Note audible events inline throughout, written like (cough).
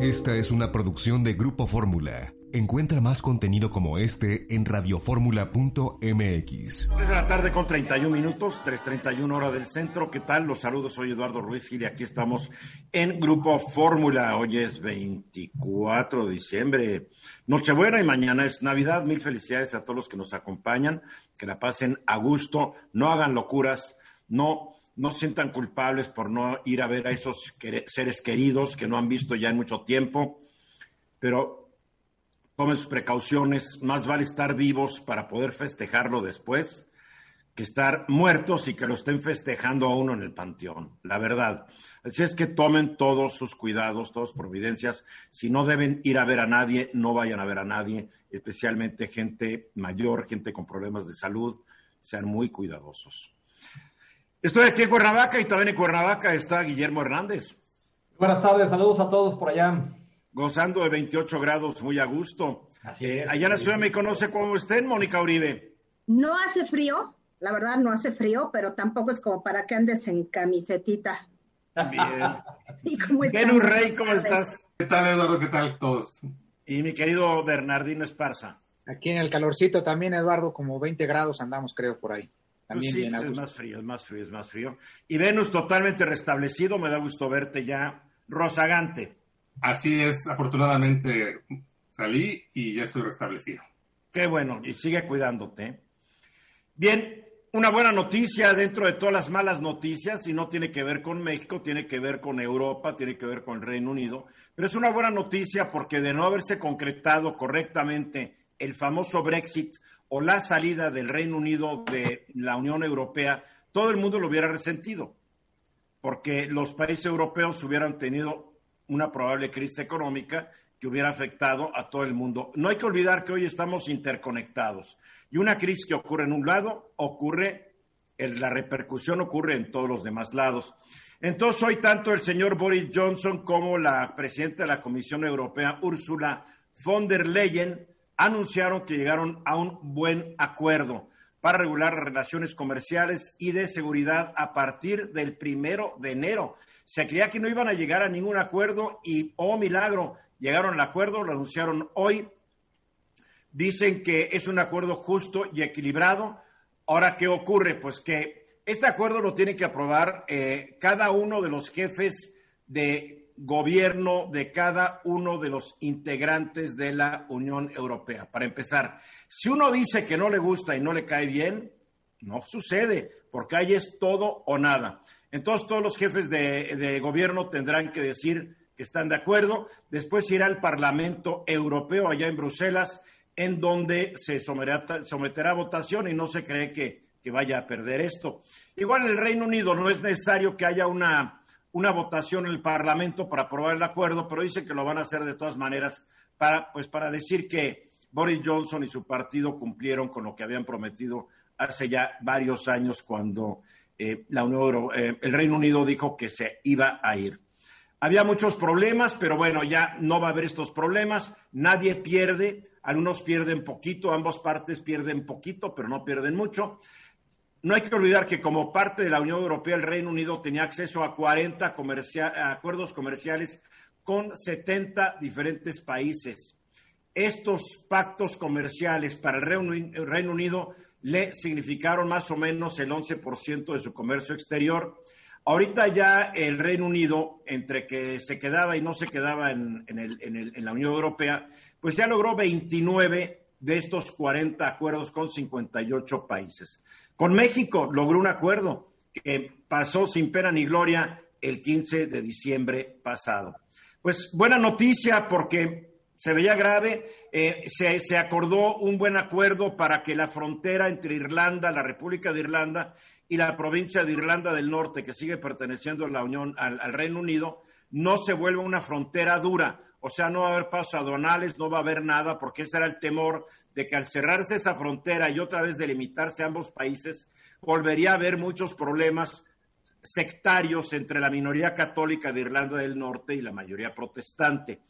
Esta es una producción de Grupo Fórmula. Encuentra más contenido como este en radioformula.mx. 3 de la tarde con 31 minutos, 3.31 hora del centro. ¿Qué tal? Los saludos, soy Eduardo Ruiz y aquí estamos en Grupo Fórmula. Hoy es 24 de diciembre, Nochebuena y mañana es Navidad. Mil felicidades a todos los que nos acompañan, que la pasen a gusto, no hagan locuras, no no se sientan culpables por no ir a ver a esos seres queridos que no han visto ya en mucho tiempo, pero tomen sus precauciones, más vale estar vivos para poder festejarlo después que estar muertos y que lo estén festejando a uno en el panteón, la verdad. Así es que tomen todos sus cuidados, todas providencias. Si no deben ir a ver a nadie, no vayan a ver a nadie, especialmente gente mayor, gente con problemas de salud, sean muy cuidadosos. Estoy aquí en Cuernavaca y también en Cuernavaca está Guillermo Hernández. Buenas tardes, saludos a todos por allá. Gozando de 28 grados, muy a gusto. Así eh, allá en la Ciudad me conoce cómo estén, Mónica Uribe. No hace frío, la verdad no hace frío, pero tampoco es como para que andes en camisetita. Bien. (laughs) ¿Y Rey, ¿cómo estás? ¿Qué tal, Eduardo? ¿Qué tal todos? Y mi querido Bernardino Esparza. Aquí en el calorcito también, Eduardo, como 20 grados andamos, creo, por ahí. Pues sí, pues es más frío, es más frío, es más frío. Y Venus totalmente restablecido, me da gusto verte ya rozagante. Así es, afortunadamente salí y ya estoy restablecido. Qué bueno, y sigue cuidándote. Bien, una buena noticia dentro de todas las malas noticias, y no tiene que ver con México, tiene que ver con Europa, tiene que ver con el Reino Unido, pero es una buena noticia porque de no haberse concretado correctamente el famoso Brexit o la salida del Reino Unido de la Unión Europea, todo el mundo lo hubiera resentido, porque los países europeos hubieran tenido una probable crisis económica que hubiera afectado a todo el mundo. No hay que olvidar que hoy estamos interconectados y una crisis que ocurre en un lado ocurre, la repercusión ocurre en todos los demás lados. Entonces, hoy tanto el señor Boris Johnson como la presidenta de la Comisión Europea, Ursula von der Leyen, anunciaron que llegaron a un buen acuerdo para regular relaciones comerciales y de seguridad a partir del primero de enero. Se creía que no iban a llegar a ningún acuerdo y, oh milagro, llegaron al acuerdo, lo anunciaron hoy. Dicen que es un acuerdo justo y equilibrado. Ahora, ¿qué ocurre? Pues que este acuerdo lo tiene que aprobar eh, cada uno de los jefes de gobierno de cada uno de los integrantes de la Unión Europea. Para empezar, si uno dice que no le gusta y no le cae bien, no sucede, porque ahí es todo o nada. Entonces todos los jefes de, gobierno tendrán que decir que están de acuerdo. Después irá al Parlamento Europeo allá en Bruselas, en donde se someterá, a votación y no se cree que, que vaya a perder esto. Igual en el Reino Unido no es necesario que haya una una votación en el Parlamento para aprobar el acuerdo, pero dice que lo van a hacer de todas maneras para, pues, para decir que Boris Johnson y su partido cumplieron con lo que habían prometido hace ya varios años cuando eh, la Unión eh, el Reino Unido dijo que se iba a ir. Había muchos problemas, pero bueno, ya no va a haber estos problemas. Nadie pierde, algunos pierden poquito, ambas partes pierden poquito, pero no pierden mucho. No hay que olvidar que como parte de la Unión Europea, el Reino Unido tenía acceso a 40 acuerdos comerciales con 70 diferentes países. Estos pactos comerciales para el Reino Unido le significaron más o menos el 11% de su comercio exterior. Ahorita ya el Reino Unido, entre que se quedaba y no se quedaba en, la Unión Europea, pues ya logró 29 de estos 40 acuerdos con 58 países. Con México logró un acuerdo que pasó sin pena ni gloria el 15 de diciembre pasado. Pues buena noticia porque se veía grave, eh, se, se, acordó un buen acuerdo para que la frontera entre Irlanda, la República de Irlanda y la provincia de Irlanda del Norte, que sigue perteneciendo a la Unión, al Reino Unido, no se vuelva una frontera dura. O sea, no va a haber pasos aduanales, no va a haber nada, porque ese era el temor de que al cerrarse esa frontera y otra vez delimitarse ambos países, volvería a haber muchos problemas sectarios entre la minoría católica de Irlanda del Norte y la mayoría protestante.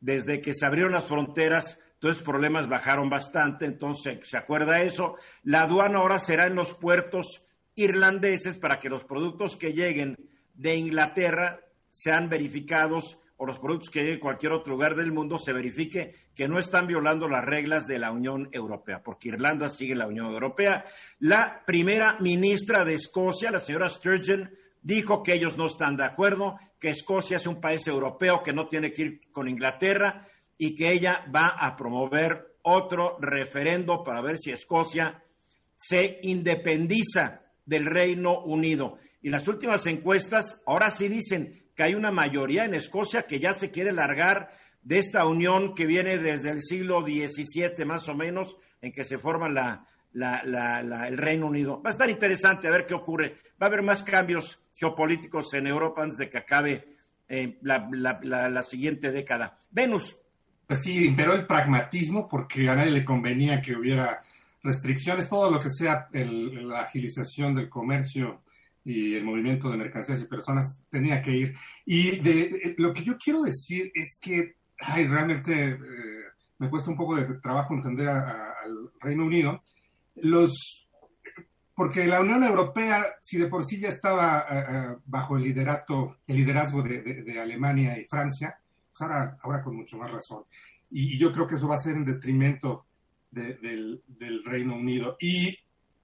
Desde que se abrieron las fronteras, los problemas bajaron bastante, entonces se acuerda eso. La aduana ahora será en los puertos irlandeses para que los productos que lleguen de Inglaterra sean verificados o los productos que lleguen a cualquier otro lugar del mundo se verifique que no están violando las reglas de la Unión Europea, porque Irlanda sigue la Unión Europea. La primera ministra de Escocia, la señora Sturgeon, dijo que ellos no están de acuerdo, que Escocia es un país europeo que no tiene que ir con Inglaterra y que ella va a promover otro referendo para ver si Escocia se independiza del Reino Unido. Y las últimas encuestas ahora sí dicen que hay una mayoría en Escocia que ya se quiere largar de esta unión que viene desde el siglo XVII más o menos, en que se forma el Reino Unido. Va a estar interesante a ver qué ocurre. Va a haber más cambios geopolíticos en Europa antes de que acabe eh, la, siguiente década. Venus. Pues sí, imperó el pragmatismo porque a nadie le convenía que hubiera restricciones, todo lo que sea la agilización del comercio y el movimiento de mercancías y personas tenía que ir. Y de, lo que yo quiero decir es que, ay, realmente eh, me cuesta un poco de trabajo entender al Reino Unido. Los, porque la Unión Europea, si de por sí ya estaba eh, eh, bajo el liderato, el liderazgo de, Alemania y Francia, pues ahora, ahora con mucho más razón. Y, yo creo que eso va a ser en detrimento del, del Reino Unido. Y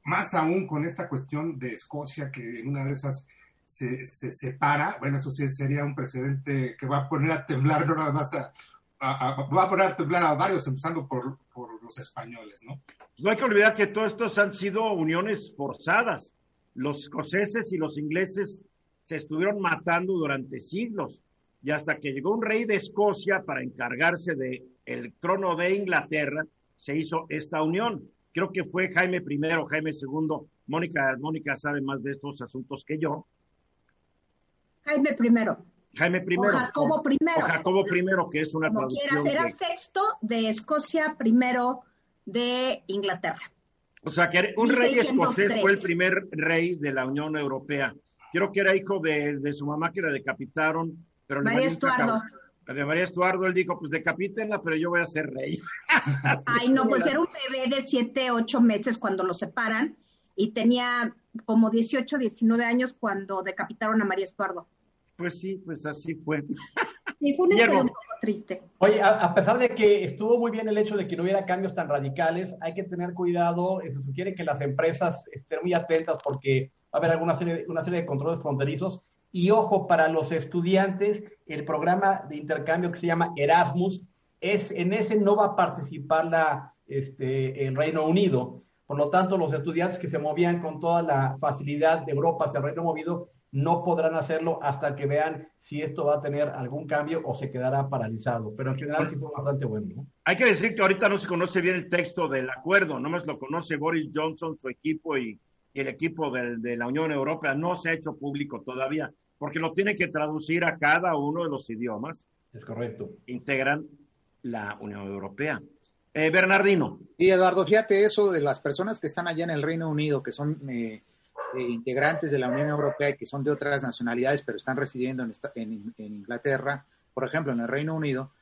más aún con esta cuestión de Escocia, que en una de esas se, separa, bueno, eso sí sería un precedente que va a poner a temblar, no nada más a, va a poner a temblar a varios, empezando por, los españoles, ¿no? No hay que olvidar que todos estos han sido uniones forzadas. Los escoceses y los ingleses se estuvieron matando durante siglos y hasta que llegó un rey de Escocia para encargarse el trono de Inglaterra, se hizo esta unión creo que fue Jaime I, Jaime II. Mónica, Mónica sabe más de estos asuntos que yo. Jaime I. Jaime I. O Jacobo I. O Jacobo I, que es una Como traducción. Quieras, era sexto de Escocia, primero de Inglaterra. O sea, que un rey escocés fue el primer rey de la Unión Europea. Creo que era hijo de, su mamá que la decapitaron. Pero María Estuardo de María Estuardo, él dijo, pues decapítenla, pero yo voy a ser rey. (laughs) Ay, no, pues era un bebé de 7, 8 meses cuando lo separan y tenía como 18, 19 años cuando decapitaron a María Estuardo. Pues sí, pues así fue. Y fue una historia un poco triste. Oye, a, pesar de que estuvo muy bien el hecho de que no hubiera cambios tan radicales, hay que tener cuidado. Se sugiere que las empresas estén muy atentas porque va a haber alguna serie, una serie de controles fronterizos y ojo, para los estudiantes, el programa de intercambio que se llama Erasmus, es, en ese no va a participar la, este, Reino Unido. Por lo tanto, los estudiantes que se movían con toda la facilidad de Europa hacia el Reino Unido no podrán hacerlo hasta que vean si esto va a tener algún cambio o se quedará paralizado. Pero en general sí fue bastante bueno. Hay que decir que ahorita no se conoce bien el texto del acuerdo, nomás lo conoce Boris Johnson, su equipo y el equipo de, la Unión Europea no se ha hecho público todavía, porque lo tiene que traducir a cada uno de los idiomas. Es correcto. Integran la Unión Europea. Eh, Bernardino. Y Eduardo, fíjate eso de las personas que están allá en el Reino Unido, que son eh, eh, integrantes de la Unión Europea y que son de otras nacionalidades, pero están residiendo en, en Inglaterra, por ejemplo, en el Reino Unido,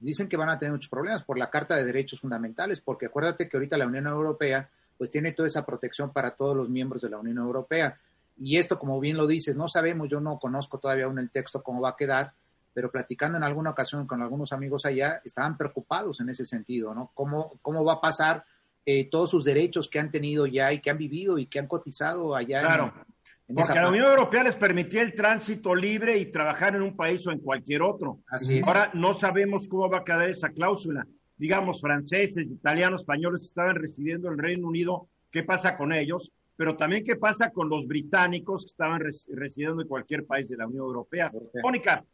dicen que van a tener muchos problemas por la Carta de Derechos Fundamentales, porque acuérdate que ahorita la Unión Europea pues tiene toda esa protección para todos los miembros de la Unión Europea. Y esto, como bien lo dices, no sabemos, yo no conozco todavía aún el texto cómo va a quedar, pero platicando en alguna ocasión con algunos amigos allá, estaban preocupados en ese sentido, ¿no? ¿Cómo, cómo va a pasar eh, todos sus derechos que han tenido ya y que han vivido y que han cotizado allá? Claro. porque a la Unión Europea les permitía el tránsito libre y trabajar en un país o en cualquier otro. Así Ahora no sabemos cómo va a quedar esa cláusula digamos, franceses, italianos, españoles estaban residiendo en el Reino Unido, ¿qué pasa con ellos? Pero también qué pasa con los británicos que estaban residiendo en cualquier país de la Unión Europea. Mónica.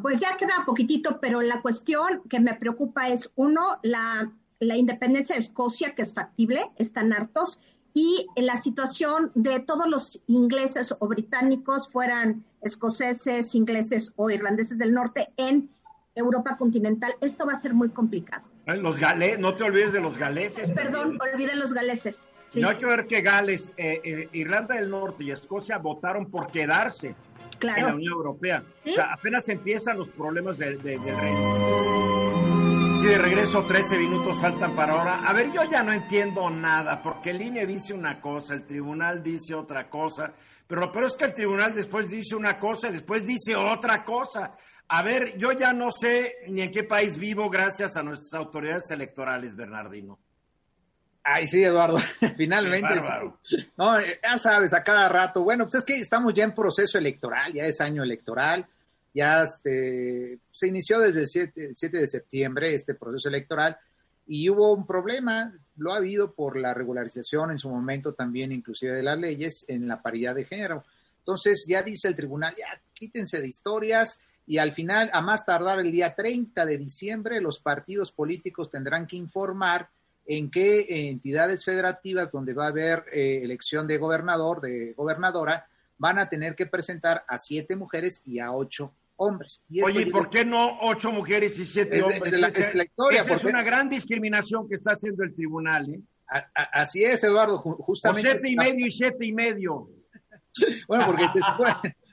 Pues ya queda poquitito, pero la cuestión que me preocupa es, uno, la, la independencia de Escocia, que es factible, están hartos, y la situación de todos los ingleses o británicos, fueran escoceses, ingleses o irlandeses del norte en Europa continental, esto va a ser muy complicado. Los gales, no te olvides de los galeses. Perdón, olviden los galeses. No hay que ver que Gales, eh, eh, Irlanda del Norte y Escocia votaron por quedarse en la Unión Europea. O sea, apenas empiezan los problemas del reino. Y de regreso, 13 minutos faltan para ahora. A ver, yo ya no entiendo nada, porque el INE dice una cosa, el tribunal dice otra cosa, pero lo peor es que el tribunal después dice una cosa y después dice otra cosa. A ver, yo ya no sé ni en qué país vivo gracias a nuestras autoridades electorales, Bernardino. Ay, sí, Eduardo, (laughs) finalmente. No, ya sabes, a cada rato. Bueno, pues es que estamos ya en proceso electoral, ya es año electoral, ya este, se inició desde el 7, 7 de septiembre este proceso electoral y hubo un problema, lo ha habido por la regularización en su momento también inclusive de las leyes en la paridad de género. Entonces ya dice el tribunal, ya quítense de historias y al final, a más tardar el día 30 de diciembre, los partidos políticos tendrán que informar en qué entidades federativas donde va a haber eh, elección de gobernador, de gobernadora, van a tener que presentar a siete mujeres y a ocho hombres. Oye, ¿y por qué no ocho mujeres y siete hombres? la, es, esa es una gran discriminación que está haciendo el tribunal. ¿eh? así es, Eduardo, justamente. siete y medio y siete y medio. (laughs) bueno, porque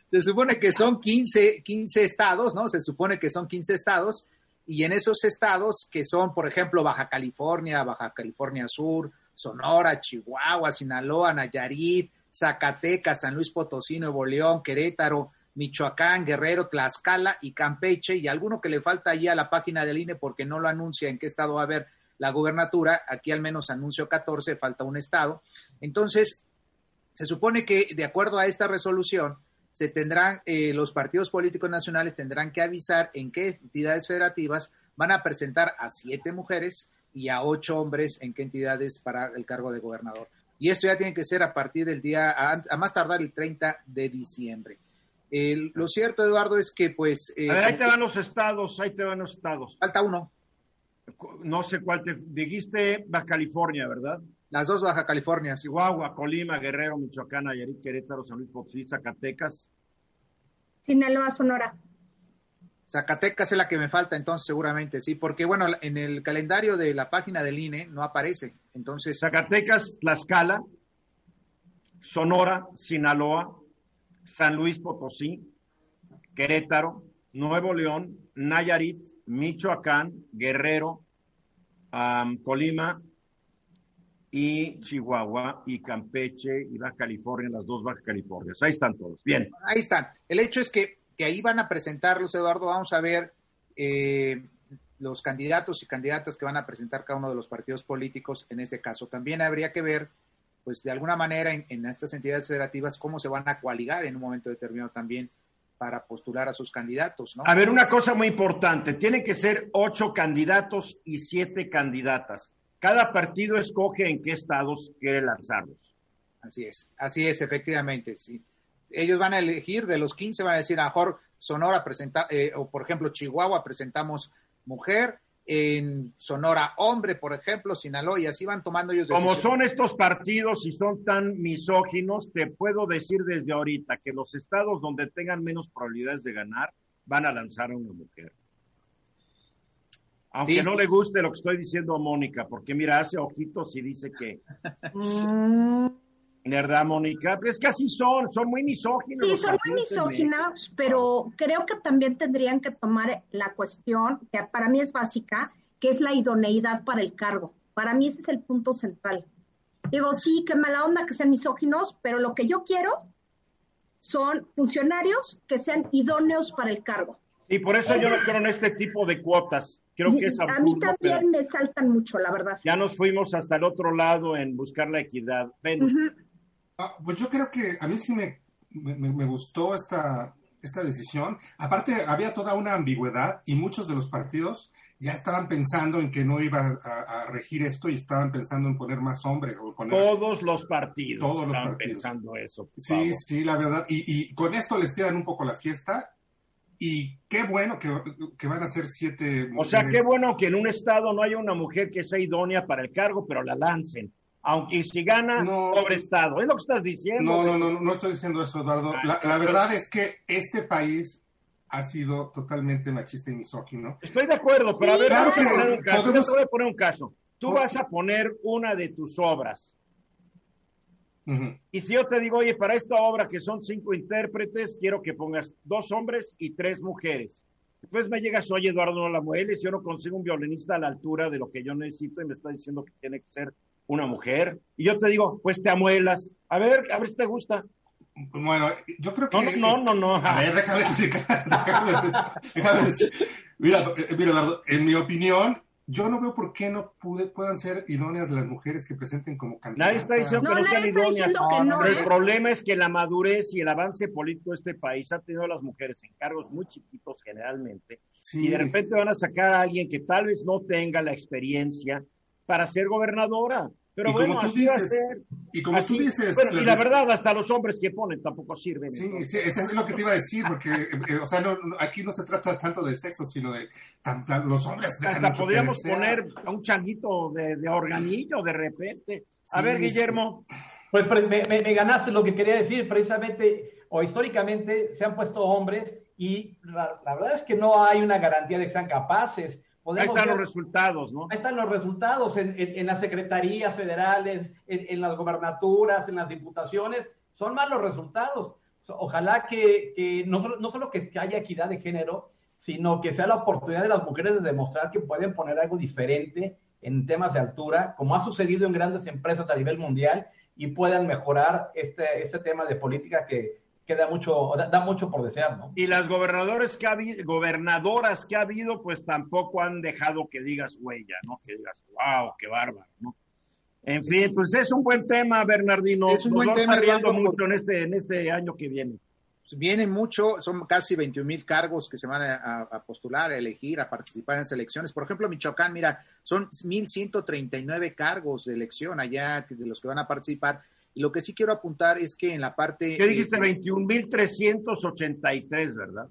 se supone, que son 15, 15 estados, ¿no? Se supone que son 15 estados y en esos estados que son, por ejemplo, Baja California, Baja California Sur, Sonora, Chihuahua, Sinaloa, Nayarit, Zacatecas, San Luis Potosí, Nuevo León, Querétaro, Michoacán, Guerrero, Tlaxcala y Campeche, y alguno que le falta ahí a la página del INE porque no lo anuncia en qué estado va a haber la gubernatura, aquí al menos anuncio 14, falta un estado. Entonces, se supone que de acuerdo a esta resolución, se tendrán, eh, los partidos políticos nacionales tendrán que avisar en qué entidades federativas van a presentar a siete mujeres y a ocho hombres en qué entidades para el cargo de gobernador. Y esto ya tiene que ser a partir del día, a, más tardar el 30 de diciembre. lo cierto, Eduardo, es que pues... Eh, a ver, ahí te van los estados, ahí te van los estados. Falta uno. No sé cuál te... Dijiste Baja California, ¿verdad? Las dos Baja California. Chihuahua, Colima, Guerrero, Michoacán, Nayarit, Querétaro, San Luis Potosí, Zacatecas. Sinaloa, Sonora. Zacatecas es la que me falta, entonces seguramente sí, porque bueno, en el calendario de la página del INE no aparece, entonces. Zacatecas, Tlaxcala, Sonora, Sinaloa, San Luis Potosí, Querétaro, Nuevo León, Nayarit, Michoacán, Guerrero, Colima, y Chihuahua y Campeche y Baja California, las dos Baja Californias. Ahí están todos. Bien. Ahí están. El hecho es que, que ahí van a presentarlos, Eduardo. Vamos a ver eh, los candidatos y candidatas que van a presentar cada uno de los partidos políticos en este caso. También habría que ver, pues de alguna manera, en, en estas entidades federativas, cómo se van a coaligar en un momento determinado también para postular a sus candidatos, ¿no? A ver, una cosa muy importante, tienen que ser ocho candidatos y siete candidatas. Cada partido escoge en qué estados quiere lanzarlos. Así es, así es, efectivamente, sí. Ellos van a elegir, de los 15 van a decir, a mejor Sonora presenta, eh, o por ejemplo Chihuahua presentamos mujer, en Sonora hombre, por ejemplo, Sinaloa, y así van tomando ellos decisiones. Como son estos partidos y son tan misóginos, te puedo decir desde ahorita que los estados donde tengan menos probabilidades de ganar van a lanzar a una mujer. Aunque no le guste lo que estoy diciendo a Mónica, porque mira, hace ojitos y dice que. ¿Verdad, Mónica? Es que así son, son muy misóginos. Sí, son muy misóginos, pero creo que también tendrían que tomar la cuestión, que para mí es básica, que es la idoneidad para el cargo. Para mí ese es el punto central. Digo, sí, qué mala onda que sean misóginos, pero lo que yo quiero son funcionarios que sean idóneos para el cargo. Y por eso yo no quiero en este tipo de cuotas. Creo que es A mí también me saltan mucho, la verdad. Ya nos fuimos hasta el otro lado en buscar la equidad. Ah, pues yo creo que a mí sí me, me, gustó esta, esta decisión. Aparte, había toda una ambigüedad y muchos de los partidos ya estaban pensando en que no iba a, regir esto y estaban pensando en poner más hombres. O Todos los partidos Todos estaban pensando eso. Sí, sí, la verdad. Y, y, con esto les tiran un poco la fiesta y qué bueno que, van a ser siete mujeres. O sea, qué bueno que en un estado no haya una mujer que sea idónea para el cargo, pero la lancen. Aunque si gana, No. pobre Estado. Es lo que estás diciendo. No, no, no, no estoy diciendo eso, Eduardo. La, verdad es que este país ha sido totalmente machista y misógino. Estoy de acuerdo, pero a ver, claro vamos a que poner un caso. podemos- Yo te voy a poner un caso. Tú vas a poner una de tus obras. Ujú. Y si yo te digo, oye, para esta obra que son cinco intérpretes, quiero que pongas dos hombres y tres mujeres. Después me llegas, oye, Eduardo no la mueles, yo no consigo un violinista a la altura de lo que yo necesito y me está diciendo que tiene que ser una mujer. Y yo te digo, pues te amuelas. A ver, a ver si te gusta. Bueno, yo creo que... No, no, no, no, no. A ver, déjame decir. (laughs) déjame decir- déjame decir. Mira, eh, mira, Eduardo, en mi opinión, yo no veo por qué no pude- puedan ser idóneas las mujeres que presenten como candidatas. Nadie está diciendo No, que no sean idóneas. diciendo que no, Pero el ¿eh? problema es que la madurez y el avance político de este país ha tenido a las mujeres en cargos muy chiquitos generalmente. Sí. Y de repente van a sacar a alguien que tal vez no tenga la experiencia para ser gobernadora. Pero Y bueno, como tú dices, ser. Y como Así- tú dices... bueno, y la verdad, hasta los hombres que ponen tampoco sirven. Sí, sí, eso es lo que te iba a decir, porque, eh, o sea, no, aquí no se trata tanto de sexo, sino de tan- tan- los hombres. Hasta podríamos poner a un changuito de, de organillo de repente. A Sí, ver, sí. Guillermo. Pues pre- me, me- me ganaste lo que quería decir, precisamente, o históricamente se han puesto hombres y la, la verdad es que no hay una garantía de que sean capaces. Ahí están ver- los resultados, ¿no? Ahí están los resultados en, en- en las secretarías federales, en, en las gobernaturas, en las diputaciones. Son malos resultados. Ojalá que, que no, solo, no solo que haya equidad de género, sino que sea la oportunidad de las mujeres de demostrar que pueden poner algo diferente en temas de altura, como ha sucedido en grandes empresas a nivel mundial, y puedan mejorar este, este tema de política que, que da, mucho, da, da mucho por desear, ¿no? Y las gobernadores que ha habido, gobernadoras que ha habido, pues tampoco han dejado que digas huella, ¿no? Que digas, wow, qué bárbaro, ¿no? En fin, pues es un buen tema, Bernardino. Es un Nos buen tema, mucho en este, en este año que viene. Viene mucho, son casi 21 mil cargos que se van a, a- a postular, a elegir, a participar en las elecciones. Por ejemplo, Michoacán, mira, son 1.139 cargos de elección allá de los que van a participar. Lo que sí quiero apuntar es que en la parte... ¿Qué dijiste? eh, 21.383, ¿verdad?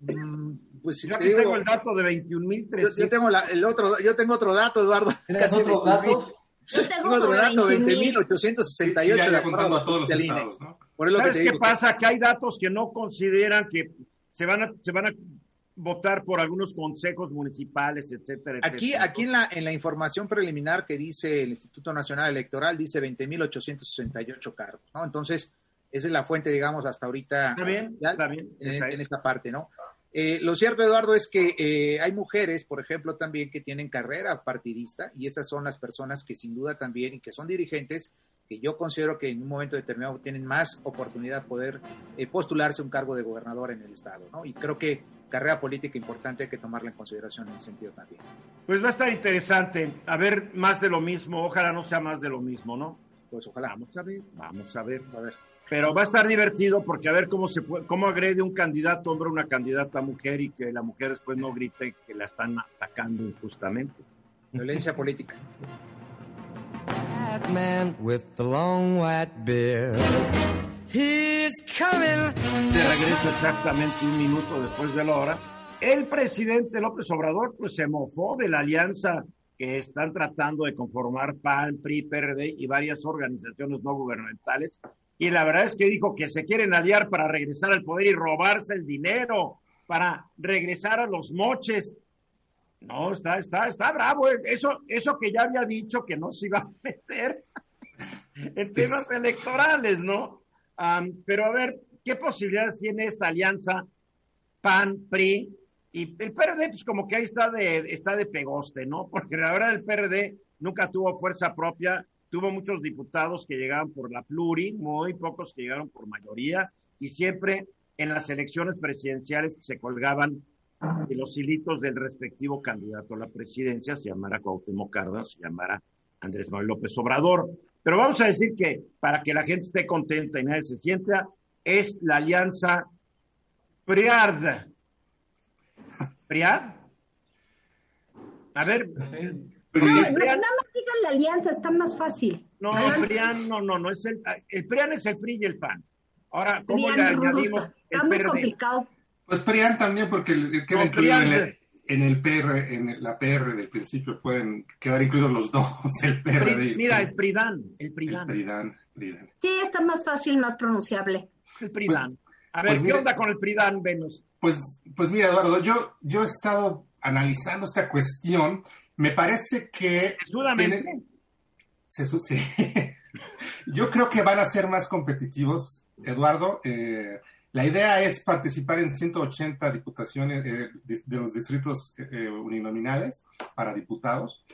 mm, pues Yo te digo, tengo el dato de yo, yo 21.300. tengo la- el otro, yo tengo otro dato, Eduardo. ¿Tienes Casi otros 21,000. datos? Yo tengo Tengo otro dato, 20,000. 20.868. Sí, sí, ya, contando a todos los estados, ¿no? Por ¿Sabes te qué digo, pasa? Que hay datos que no consideran que se van a, se van a votar por algunos consejos municipales, etcétera, etcétera. Aquí, aquí en la, en la información preliminar que dice el Instituto Nacional Electoral, dice 20.868 cargos, ¿no? Entonces, esa es la fuente, digamos, hasta ahorita. Está bien, está bien. En, en esta parte, ¿no? Eh, lo cierto, Eduardo, es que eh, hay mujeres, por ejemplo, también que tienen carrera partidista y esas son las personas que sin duda también y que son dirigentes, que yo considero que en un momento determinado tienen más oportunidad de poder eh, postularse un cargo de gobernador en el Estado, ¿no? Y creo que carrera política importante hay que tomarla en consideración en ese sentido también. Pues va a estar interesante. A ver, más de lo mismo. Ojalá no sea más de lo mismo, ¿no? Pues ojalá. Vamos a ver, vamos a ver. A ver. Pero va a estar divertido porque a ver cómo se puede, cómo agrede un candidato hombre a una candidata mujer y que la mujer después no grite que la están atacando injustamente. Violencia política. Man with the long white beard. He's coming. De regreso exactamente un minuto después de la hora. El presidente López Obrador pues se mofó de la alianza que están tratando de conformar PAN, PRI, PRD y varias organizaciones no gubernamentales. Y la verdad es que dijo que se quieren aliar para regresar al poder y robarse el dinero, para regresar a los moches. No, está, está, está bravo. eh. Eso, eso que ya había dicho que no se iba a (laughs) meter en temas electorales, ¿no? Am, pero a ver, ¿qué posibilidades tiene esta alianza PAN, PRI? Y el PRD, pues como que ahí está de, está de pegoste, ¿no? Porque la verdad el PRD nunca tuvo fuerza propia, tuvo muchos diputados que llegaban por la pluri, muy pocos que llegaron por mayoría, y siempre en las elecciones presidenciales se colgaban de los hilitos del respectivo candidato a la presidencia, se llamara Cuauhtémoc Cárdenas, se llamara Andrés Manuel López Obrador. Pero vamos a decir que para que la gente esté contenta y nadie se sienta, es la alianza PRIARD. ¿PRIARD? A ver, No, nada más digan la alianza, está más fácil. no, PRIAN, no, no, no es el, el PRIAN es el PRI y el PAN. Ahora, ¿cómo le Prián, añadimos Está el muy PRD? complicado. Pues PRIAN también, porque queda No, incluido en, el, en el PR, en la PR del principio pueden quedar incluidos los dos, (laughs) el PRD. y Mira, el el PRIDAN, el el PRIDAN. PRIDAN, PRIDAN. Sí, está más fácil, más pronunciable. El PRIDAN. A ver, pues ¿qué mira- onda con el PRIDAN, Venus? Pues, pues mira, Eduardo, yo, yo he estado analizando esta cuestión. Me parece que tienen- se su- sí. (laughs) Yo creo que van a ser más competitivos, Eduardo. Eh, la idea es participar en 180 diputaciones eh, de, de los distritos eh, eh, uninominales para diputados.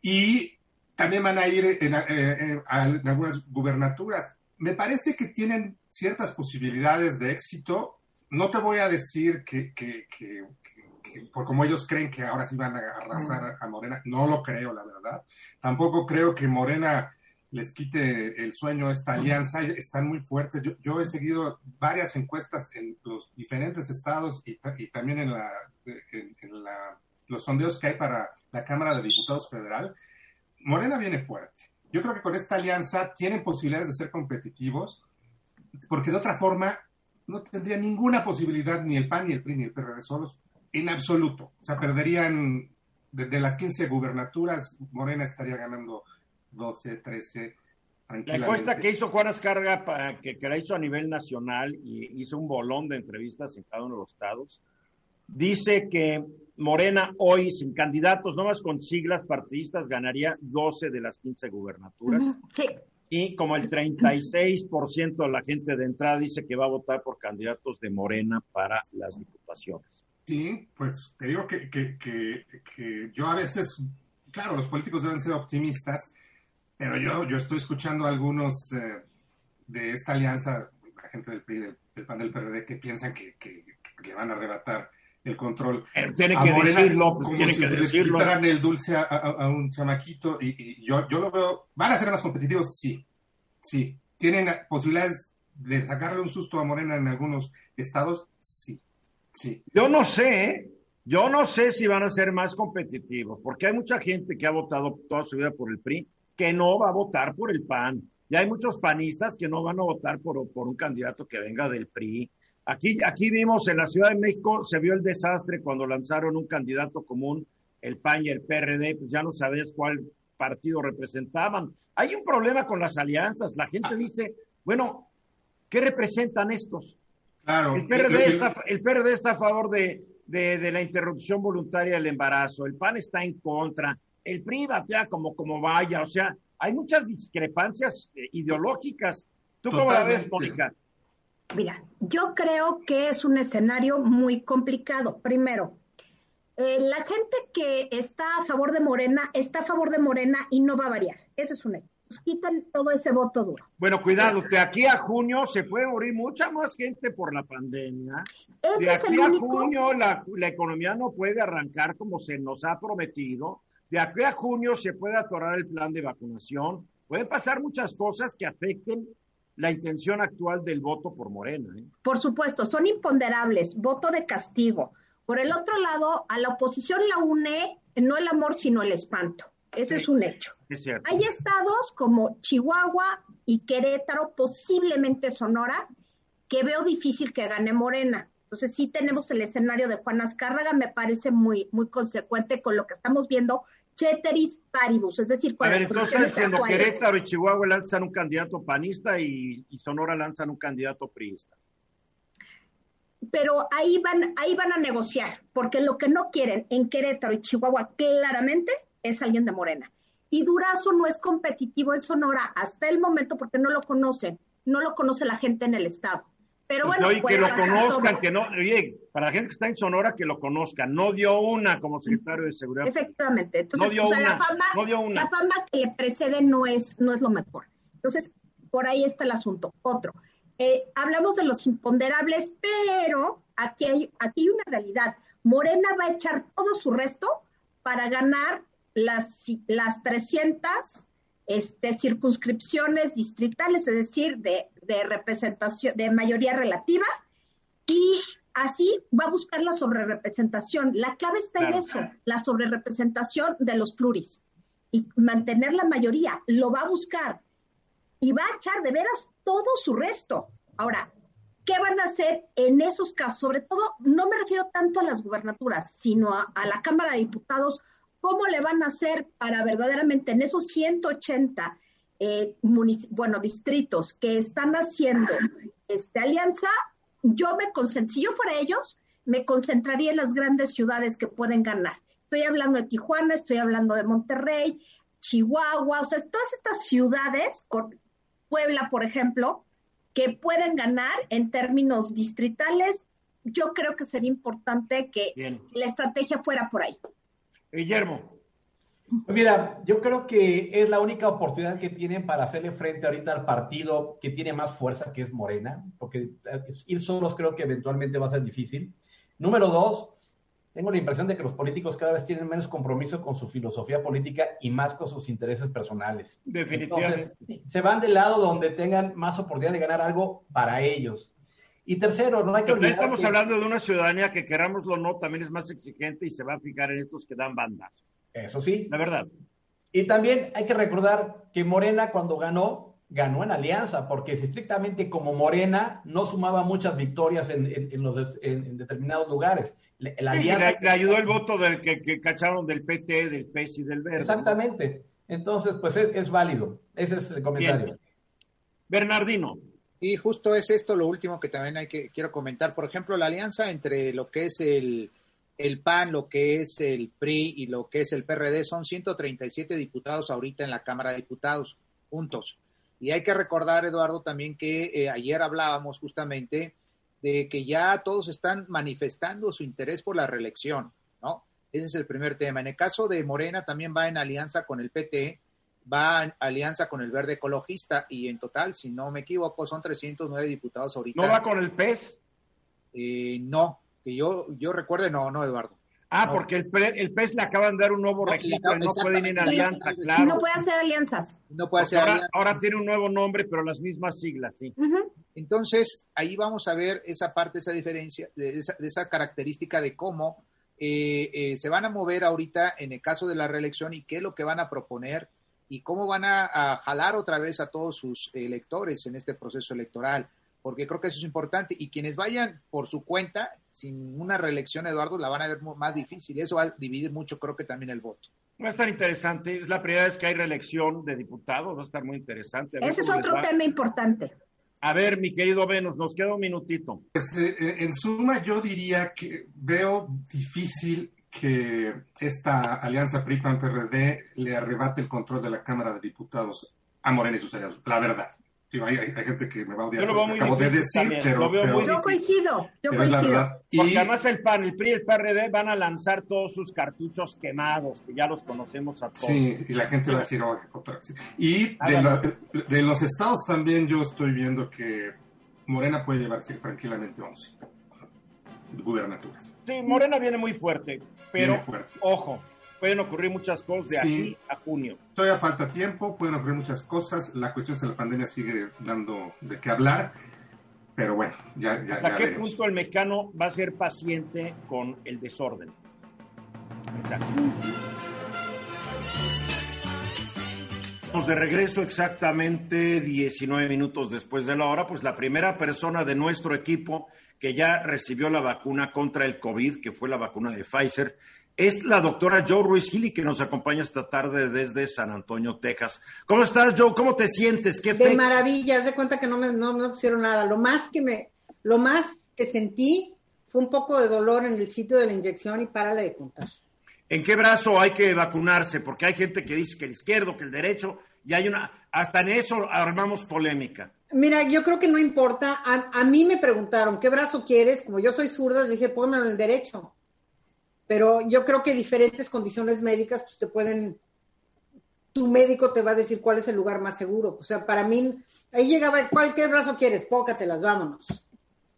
Y también van a ir en, eh, en algunas gubernaturas. Me parece que tienen ciertas posibilidades de éxito. No te voy a decir que, que- que- que- que por como ellos creen que ahora sí van a arrasar a Morena, no lo creo, la verdad. Tampoco creo que Morena les quite el sueño esta alianza. Están muy fuertes. Yo, yo he seguido varias encuestas en los diferentes estados y, ta- y también en, la, en- en la- los sondeos que hay para la Cámara de Diputados Federal. Morena viene fuerte. Yo creo que con esta alianza tienen posibilidades de ser competitivos, porque de otra forma no tendría ninguna posibilidad ni el PAN, ni el PRI, ni el PRD solos, en absoluto. O sea, perderían de, de las 15 gubernaturas, Morena estaría ganando 12, 13, La encuesta que hizo Juan Escarga, pa- que, que la hizo a nivel nacional y hizo un bolón de entrevistas en cada uno de los estados, dice que Morena hoy, sin candidatos, nomás con siglas partidistas, ganaría 12 de las 15 gubernaturas. Sí, Y como el 36% de la gente de entrada dice que va a votar por candidatos de Morena para las diputaciones. Sí, pues te digo que, que- que- que yo a veces, claro, los políticos deben ser optimistas, pero yo, yo estoy escuchando a algunos eh, de esta alianza, la gente del PRI, del, del PAN, del PRD, que piensan que, que- que le van a arrebatar el control. Eh, Tiene que Morena, decirlo, como tiene si que les decirlo. quitaran el dulce a, a- a un chamaquito y, y yo, yo lo veo, ¿van a ser más competitivos? Sí, sí. ¿Tienen posibilidades de sacarle un susto a Morena en algunos estados? Sí, sí. Yo no sé, ¿eh? yo no sé si van a ser más competitivos, porque hay mucha gente que ha votado toda su vida por el PRI que no va a votar por el PAN. Y hay muchos panistas que no van a votar por, por un candidato que venga del PRI. Aquí, aquí vimos en la Ciudad de México, se vio el desastre cuando lanzaron un candidato común, el PAN y el PRD, pues ya no sabías cuál partido representaban. Hay un problema con las alianzas. La gente dice, bueno, ¿qué representan estos? Claro. El PRD, está, el PRD está a favor de, de- de la interrupción voluntaria del embarazo, el PAN está en contra, el PRI batea como, como vaya, o sea, hay muchas discrepancias eh, ideológicas. ¿Tú cómo la ves. Mónica? Mira, yo creo que es un escenario muy complicado. Primero, eh, la gente que está a favor de Morena está a favor de Morena y no va a variar. Ese es un hecho. Pues quitan todo ese voto duro. Bueno, cuidado, de aquí a junio se puede morir mucha más gente por la pandemia. Ese De es el aquí a único. junio la, la economía no puede arrancar como se nos ha prometido. De aquí a junio se puede atorar el plan de vacunación. Pueden pasar muchas cosas que afecten la intención actual del voto por Morena. ¿eh? Por supuesto, son imponderables, voto de castigo. Por el otro lado, a la oposición la une no el amor, sino el espanto. Ese Sí. es un hecho. Es cierto. Hay estados como Chihuahua y Querétaro, posiblemente Sonora, que veo difícil que gane Morena. Entonces sí tenemos el escenario de Juan Azcárraga, me parece muy, muy consecuente con lo que estamos viendo, Cheteris Paribus, es decir, con A ver, entonces diciendo. Querétaro y Chihuahua lanzan un candidato panista y, y Sonora lanzan un candidato priista. Pero ahí van, ahí van a negociar, porque lo que no quieren en Querétaro y Chihuahua claramente es alguien de Morena. Y Durazo no es competitivo en Sonora hasta el momento porque no lo conocen, no lo conoce la gente en el estado. Pero Pues, bueno, que lo conozcan, todo. que no, oye, para la gente que está en Sonora, que lo conozcan. No dio una como secretario de Seguridad. Efectivamente. Entonces, No dio o sea, una, la fama, no dio una. la fama que le precede no es, no es lo mejor. Entonces, por ahí está el asunto. Otro. Eh, hablamos de los imponderables, pero aquí hay, aquí hay una realidad. Morena va a echar todo su resto para ganar las, las 300 este, circunscripciones distritales, es decir, de, de representación, de mayoría relativa, y así va a buscar la sobrerepresentación. La clave está Claro. en eso, la sobrerepresentación de los pluris y mantener la mayoría. Lo va a buscar y va a echar de veras todo su resto. Ahora, ¿Qué van a hacer en esos casos? Sobre todo, no me refiero tanto a las gubernaturas, sino a, a la Cámara de Diputados. ¿Cómo le van a hacer para verdaderamente en esos 180 eh, bueno, distritos que están haciendo esta alianza? Yo me concentro, si yo fuera ellos, me concentraría en las grandes ciudades que pueden ganar. Estoy hablando de Tijuana, estoy hablando de Monterrey, Chihuahua, o sea, todas estas ciudades, Puebla, por ejemplo, que pueden ganar en términos distritales, yo creo que sería importante que la estrategia fuera por ahí. Guillermo. Mira, yo creo que es la única oportunidad que tienen para hacerle frente ahorita al partido que tiene más fuerza, que es Morena, porque ir solos creo que eventualmente va a ser difícil. Número dos, tengo la impresión de que los políticos cada vez tienen menos compromiso con su filosofía política y más con sus intereses personales. Definitivamente. se van del lado donde tengan más oportunidad de ganar algo para ellos. Y tercero, no hay que olvidar. Estamos hablando de una ciudadanía que, querámoslo o no, también es más exigente y se va a fijar en estos que dan bandas. Eso sí. La verdad. Y también hay que recordar que Morena, cuando ganó, ganó en alianza, porque estrictamente como Morena no sumaba muchas victorias en, los, en determinados lugares le, ayudó el voto del que, cacharon del PT, del PES y del Verde. Exactamente. Entonces, pues es, válido. Ese es el comentario. Bernardino. Y justo es esto lo último que también hay que quiero comentar. Por ejemplo, la alianza entre lo que es el, el PAN, lo que es el PRI y lo que es el PRD son 137 diputados ahorita en la Cámara de Diputados, juntos. Y hay que recordar, Eduardo, también que eh, ayer hablábamos justamente de que ya todos están manifestando su interés por la reelección, ¿no? Ese es el primer tema. En el caso de Morena también va en alianza con el PT, va en alianza con el Verde Ecologista y en total, si no me equivoco, son 309 diputados ahorita. ¿No va con el PES? Eh, no, que yo, yo recuerde, no, no, Eduardo. Ah, porque el, el PES le acaban de dar un nuevo registro y no pueden ir en alianza, claro. No puede hacer alianzas. No puede hacer ahora, ahora, tiene un nuevo nombre, pero las mismas siglas, sí. Entonces, ahí vamos a ver esa parte, esa diferencia, de esa, de esa característica de cómo eh, eh, se van a mover ahorita en el caso de la reelección y qué es lo que van a proponer y cómo van a jalar otra vez a todos sus electores en este proceso electoral porque creo que eso es importante. Y quienes vayan por su cuenta, sin una reelección, Eduardo, la van a ver más difícil. Y eso va a dividir mucho, creo que también el voto. Va a estar interesante. Es la primera vez que hay reelección de diputados. Va a estar muy interesante. Ese es otro tema importante. A ver, mi querido Venus, nos queda un minutito. Pues, eh, en suma, yo diría que veo difícil que esta alianza PRI-PAN-PRD le arrebate el control de la Cámara de Diputados a Morena y sus aliados. La verdad hay, gente que me va a odiar yo lo veo acabo de decir, pero, yo coincido, yo coincido. Porque además el PAN, el PRI y el PRD van a lanzar todos sus cartuchos quemados, que ya los conocemos a todos. Sí, y la gente va a decir, otra vez. Y de, de, los estados también yo estoy viendo que Morena puede llevarse tranquilamente 11 gubernaturas. Sí, Morena viene muy fuerte, pero ojo, pueden ocurrir muchas cosas de aquí a junio. Todavía falta tiempo, pueden ocurrir muchas cosas. La cuestión es que la pandemia sigue dando de qué hablar. Pero bueno, ya, ya ¿Hasta qué punto el mecano va a ser paciente con el desorden? Exacto. Estamos de regreso exactamente 19 minutos después de la hora, pues la primera persona de nuestro equipo que ya recibió la vacuna contra el COVID, que fue la vacuna de Pfizer, es la doctora Joe Ruiz Gili que nos acompaña esta tarde desde San Antonio, Texas. ¿Cómo estás, Joe? ¿Cómo te sientes? ¿Qué de maravilla, de cuenta que no me, no me pusieron nada. Lo más que me, lo más que sentí fue un poco de dolor en el sitio de la inyección y párale de contar. ¿En qué brazo hay que vacunarse? Porque hay gente que dice que el izquierdo, que el derecho, y hay una, hasta en eso armamos polémica. Mira, yo creo que no importa. A, a mí me preguntaron, ¿qué brazo quieres? Como yo soy zurda, le dije, pónmelo en el derecho pero yo creo que diferentes condiciones médicas pues te pueden tu médico te va a decir cuál es el lugar más seguro. O sea, para mí, ahí llegaba, ¿cuál, brazo quieres? Pócatelas, vámonos.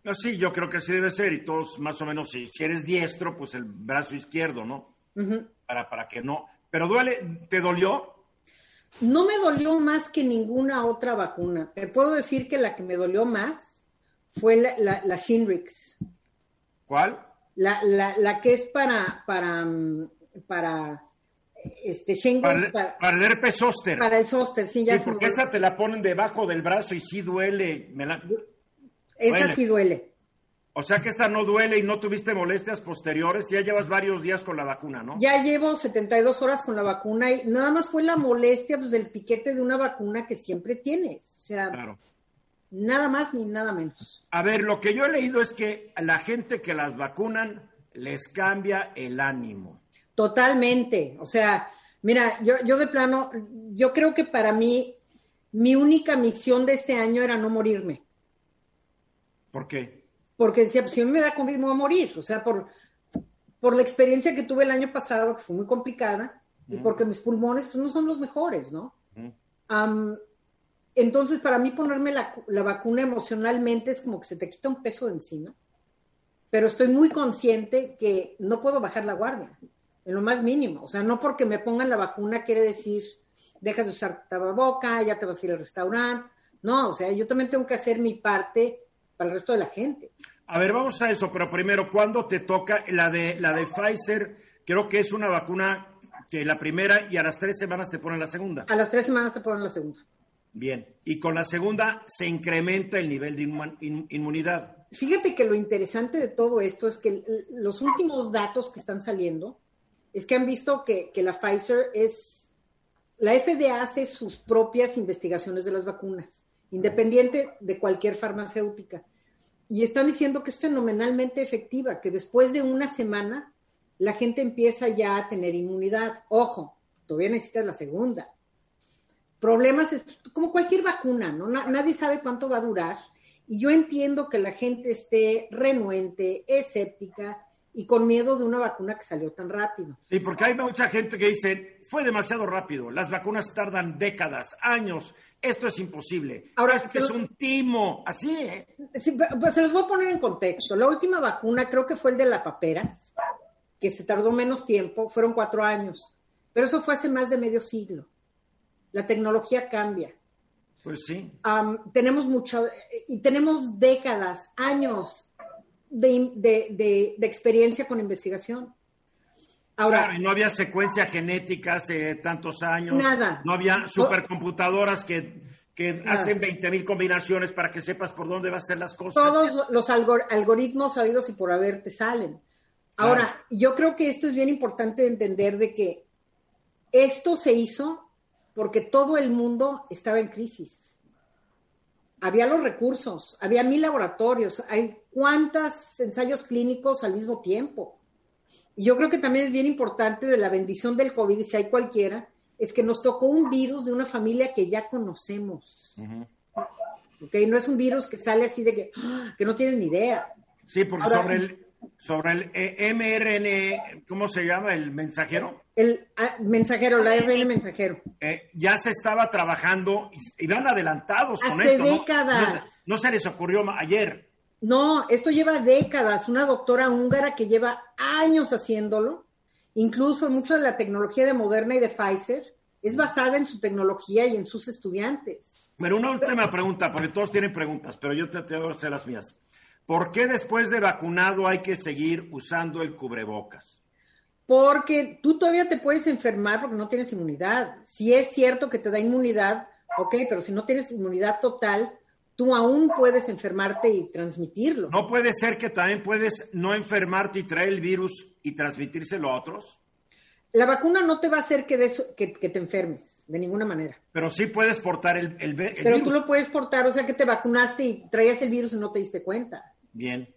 No, sí, yo creo que así debe ser. Y todos, más o menos, si, si eres diestro, pues el brazo izquierdo, ¿no? para, para que no. Pero duele, ¿te dolió? No me dolió más que ninguna otra vacuna. Te puedo decir que la que me dolió más fue la, la, la Shinrix. ¿Cuál? la, la, la que es para, para, mm, para este Para, para, el herpes zóster. Para el zóster, sí, ya. Sí, porque esa te la ponen debajo del brazo y sí duele. Me la... Esa Bueno. sí duele. O sea que esta no duele y no tuviste molestias posteriores. Ya llevas varios días con la vacuna, ¿no? Ya llevo 72 horas con la vacuna y nada más fue la molestia pues, del piquete de una vacuna que siempre tienes. O sea, Claro. nada más ni nada menos. A ver, lo que yo he leído es que a la gente que las vacunan les cambia el ánimo. Totalmente. O sea, mira, yo, yo de plano, yo creo que para mí, mi única misión de este año era no morirme. ¿Por qué? Porque decía, pues si a mí me da COVID, me voy a morir. O sea, por, por la experiencia que tuve el año pasado, que fue muy complicada, y porque mis pulmones pues, no son los mejores, ¿no? Am, entonces, para mí ponerme la, la vacuna emocionalmente es como que se te quita un peso de encima, pero estoy muy consciente que no puedo bajar la guardia, en lo más mínimo. O sea, no porque me pongan la vacuna quiere decir, dejas de usar tababoca, ya te vas a ir al restaurante. No, o sea, yo también tengo que hacer mi parte para el resto de la gente. A ver, vamos a eso, pero primero, ¿cuándo te toca la de la de Pfizer? Creo que es una vacuna que la primera y a las tres semanas te ponen la segunda. A las tres semanas te ponen la segunda. Bien. Y con la segunda se incrementa el nivel de inmu- in- inmunidad. Fíjate que lo interesante de todo esto es que los últimos datos que están saliendo es que han visto que, que la Pfizer es, la FDA hace sus propias investigaciones de las vacunas, independiente de cualquier farmacéutica. Y están diciendo que es fenomenalmente efectiva, que después de una semana la gente empieza ya a tener inmunidad. Ojo, todavía necesitas la segunda. Problemas como cualquier vacuna, ¿no? Na- nadie sabe cuánto va a durar. Y yo entiendo que la gente esté renuente, escéptica y con miedo de una vacuna que salió tan rápido. Sí, porque hay mucha gente que dice, fue demasiado rápido, las vacunas tardan décadas, años, esto es imposible, Ahora, esto es un timo, así, ¿eh? Sí, pues se los voy a poner en contexto. La última vacuna creo que fue el de la papera, que se tardó menos tiempo, fueron cuatro años. Pero eso fue hace más de medio siglo. La tecnología cambia. Pues sí. Am, tenemos mucho, y tenemos décadas, años de, de- de- de experiencia con investigación. Ahora, Claro, y no había secuencia genética hace tantos años. Nada. No había supercomputadoras que, que Nada. hacen 20 mil combinaciones para que sepas por dónde vas a hacer las cosas. todos los algor- algoritmos sabidos y por haber te salen. Ahora, yo creo que esto es bien importante de entender de que esto se hizo porque todo el mundo estaba en crisis. Había los recursos, había mil laboratorios, hay cuántos ensayos clínicos al mismo tiempo. Y yo creo que también es bien importante de la bendición del COVID, y si hay cualquiera, es que nos tocó un virus de una familia que ya conocemos. ¿ok? No es un virus que sale así de que, ¡ah! que no tienes ni idea. Sí, porque Ahora- sobre el, sobre el eh, mRNA, ¿cómo se llama? El mensajero. El ah, mensajero, la RN mensajero. eh, ya se estaba trabajando y, y van adelantados con Hace esto. ¿no? décadas. No, no se les ocurrió ayer. No, esto lleva décadas. Una doctora húngara que lleva años haciéndolo. Incluso mucha de la tecnología de Moderna y de Pfizer es basada en su tecnología y en sus estudiantes. Pero una última pregunta, porque todos tienen preguntas, pero yo te tengo que hacer las mías. ¿Por qué después de vacunado hay que seguir usando el cubrebocas? Porque tú todavía te puedes enfermar porque no tienes inmunidad. Si es cierto que te da inmunidad, ok, pero si no tienes inmunidad total, tú aún puedes enfermarte y transmitirlo. ¿No puede ser que también puedes no enfermarte y traer el virus y transmitírselo a otros? La vacuna no te va a hacer que, des- que, que te enfermes, de ninguna manera. Pero sí puedes portar el, el, Pero virus. tú lo puedes portar, o sea que te vacunaste y traías el virus y no te diste cuenta. Bien.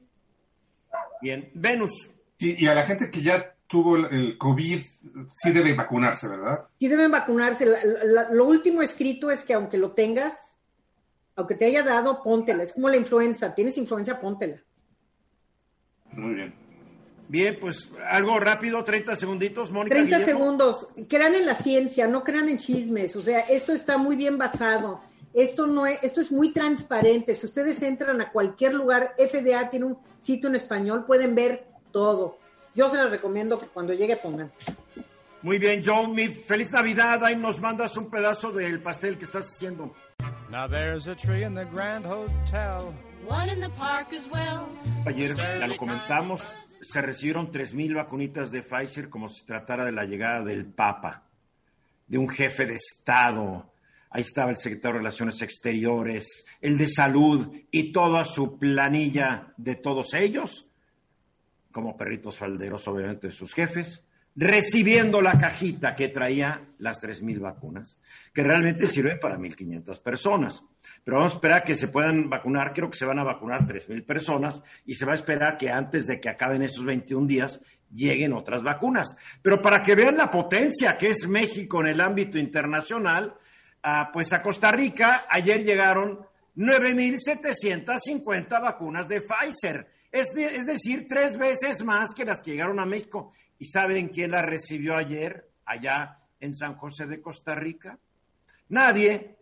Bien. Venus. Y, y a la gente que ya tuvo el, el COVID, sí debe vacunarse, ¿verdad? Sí deben vacunarse. La- la- lo último escrito es que aunque lo tengas, aunque te haya dado, póntela. Es como la influenza. Tienes influenza, póntela. Muy bien. Bien, pues algo rápido, 30 segunditos, Mónica. 30 Guillermo. segundos. Crean en la ciencia, no crean en chismes. O sea, esto está muy bien basado. Esto no es, esto es muy transparente. Si ustedes entran a cualquier lugar, FDA tiene un sitio en español, pueden ver todo. Yo se los recomiendo que cuando llegue pónganse. Muy bien, Joe, mi feliz Navidad. Ahí nos mandas un pedazo del pastel que estás haciendo. Now there's a tree in the Grand Hotel. One in the park as well. Ayer ya lo comentamos, se recibieron 3.000 vacunitas de Pfizer como si tratara de la llegada del Papa, de un jefe de Estado. Ahí estaba el secretario de Relaciones Exteriores, el de Salud y toda su planilla de todos ellos, como perritos falderos, obviamente, de sus jefes, recibiendo la cajita que traía las 3.000 vacunas, que realmente sirven para 1.500 personas. Pero vamos a esperar que se puedan vacunar, creo que se van a vacunar 3.000 personas y se va a esperar que antes de que acaben esos 21 días lleguen otras vacunas. Pero para que vean la potencia que es México en el ámbito internacional, ah, pues a Costa Rica ayer llegaron 9.750 vacunas de Pfizer. Es, de- es decir, tres veces más que las que llegaron a México. ¿Y saben quién las recibió ayer allá en San José de Costa Rica? Nadie.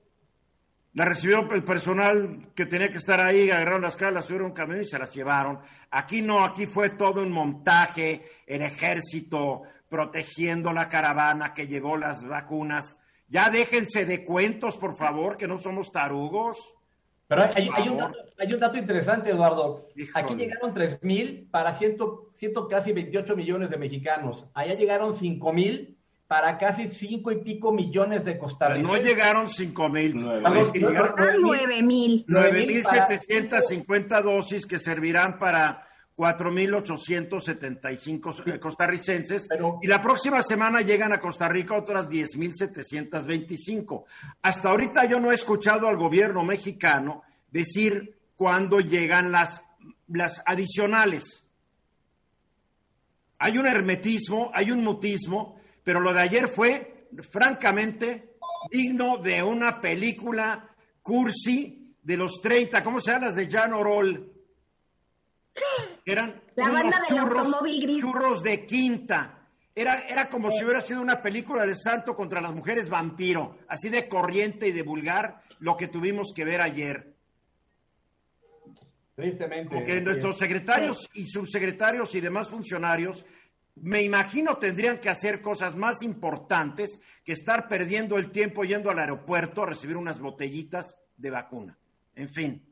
La recibió el personal que tenía que estar ahí, agarraron las caras, las subieron un camión y se las llevaron. Aquí no, aquí fue todo un montaje, el ejército protegiendo la caravana que llevó las vacunas. Ya déjense de cuentos, por favor, que no somos tarugos. Pero hay, hay un dato, hay un dato interesante, Eduardo. Híjole. Aquí llegaron 3.000 para ciento, ciento casi 28 millones de mexicanos. Allá llegaron 5.000 para casi 5 y pico millones de No costarricenses. llegaron 5 mil. Vamos, Llegaron Ah, nueve mil. 9.750 dosis que servirán para 4.875 costarricenses. y la próxima semana llegan a Costa Rica otras 10.725. Hasta ahorita yo no he escuchado al gobierno mexicano decir cuándo llegan las, las adicionales. Hay un hermetismo, hay un mutismo, pero lo de ayer fue francamente digno de una película cursi de los 30, ¿cómo se llaman las de Jan Orol? Eran La unos banda del churros, automóvil gris. churros de quinta. Era, era como si hubiera sido una película de santo contra las mujeres vampiro, así de corriente y de vulgar, lo que tuvimos que ver ayer. Tristemente. Porque nuestros secretarios y subsecretarios y demás funcionarios, me imagino, tendrían que hacer cosas más importantes que estar perdiendo el tiempo yendo al aeropuerto a recibir unas botellitas de vacuna. En fin.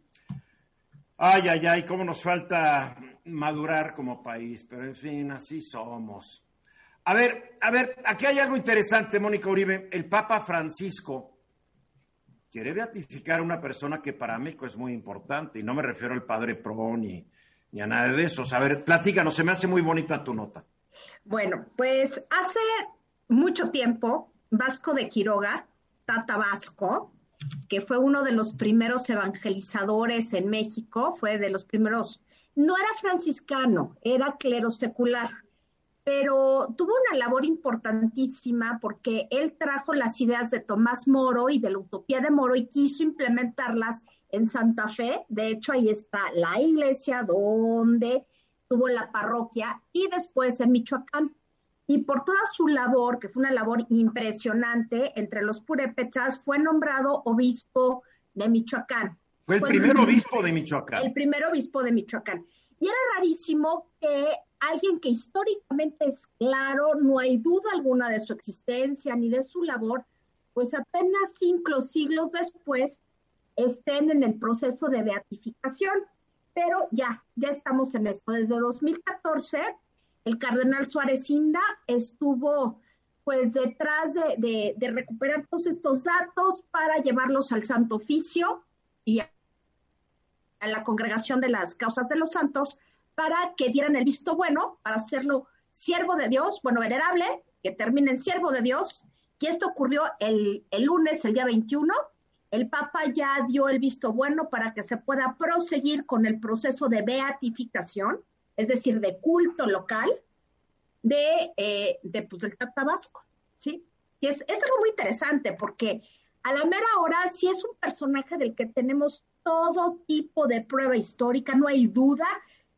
Ay, ay, ay, cómo nos falta madurar como país, pero en fin, así somos. A ver, a ver, aquí hay algo interesante, Mónica Uribe. El Papa Francisco quiere beatificar a una persona que para México es muy importante, y no me refiero al padre Pro ni, ni a nada de eso. A ver, platícanos, se me hace muy bonita tu nota. Bueno, pues hace mucho tiempo, Vasco de Quiroga, Tata Vasco, que fue uno de los primeros evangelizadores en México, fue de los primeros, no era franciscano, era clero secular, pero tuvo una labor importantísima porque él trajo las ideas de Tomás Moro y de la utopía de Moro y quiso implementarlas en Santa Fe. De hecho, ahí está la iglesia donde tuvo la parroquia y después en Michoacán. Y por toda su labor, que fue una labor impresionante entre los purépechas, fue nombrado obispo de Michoacán. Fue el primer obispo de Michoacán. El primer obispo de Michoacán. Y era rarísimo que alguien que históricamente es claro, no hay duda alguna de su existencia ni de su labor, pues apenas cinco siglos después estén en el proceso de beatificación. Pero ya, ya estamos en esto. Desde 2014, el cardenal Suárez Inda estuvo pues detrás de, de, de recuperar todos estos datos para llevarlos al Santo Oficio y a, la congregación de las causas de los santos para que dieran el visto bueno, para hacerlo siervo de Dios, bueno, venerable, que termine en siervo de Dios. Y esto ocurrió el, el lunes, el día 21. El Papa ya dio el visto bueno para que se pueda proseguir con el proceso de beatificación, es decir, de culto local de, eh, de pues, Tabasco, ¿sí? Y es, es algo muy interesante porque a la mera hora sí es un personaje del que tenemos todo tipo de prueba histórica, no hay duda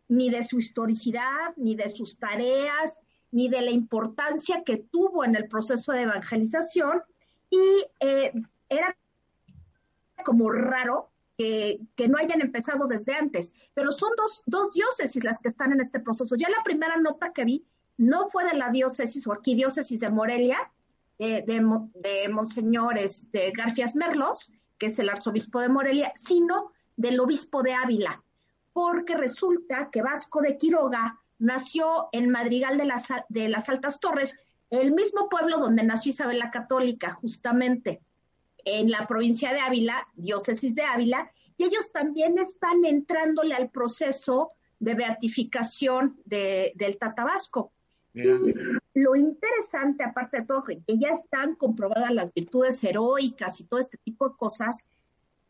ni de su historicidad, ni de sus tareas, ni de la importancia que tuvo en el proceso de evangelización. Y eh, era como raro que, no hayan empezado desde antes, pero son dos diócesis las que están en este proceso. Ya la primera nota que vi no fue de la diócesis o arquidiócesis de Morelia, eh, de, de Monseñor este, Garfias Merlos, que es el arzobispo de Morelia, sino del obispo de Ávila, porque resulta que Vasco de Quiroga nació en Madrigal de las, de las Altas Torres, el mismo pueblo donde nació Isabel la Católica, justamente. en la provincia de Ávila, diócesis de Ávila, y ellos también están entrándole al proceso de beatificación de, del Tatabasco. Mira. Lo interesante, aparte de todo, que ya están comprobadas las virtudes heroicas y todo este tipo de cosas,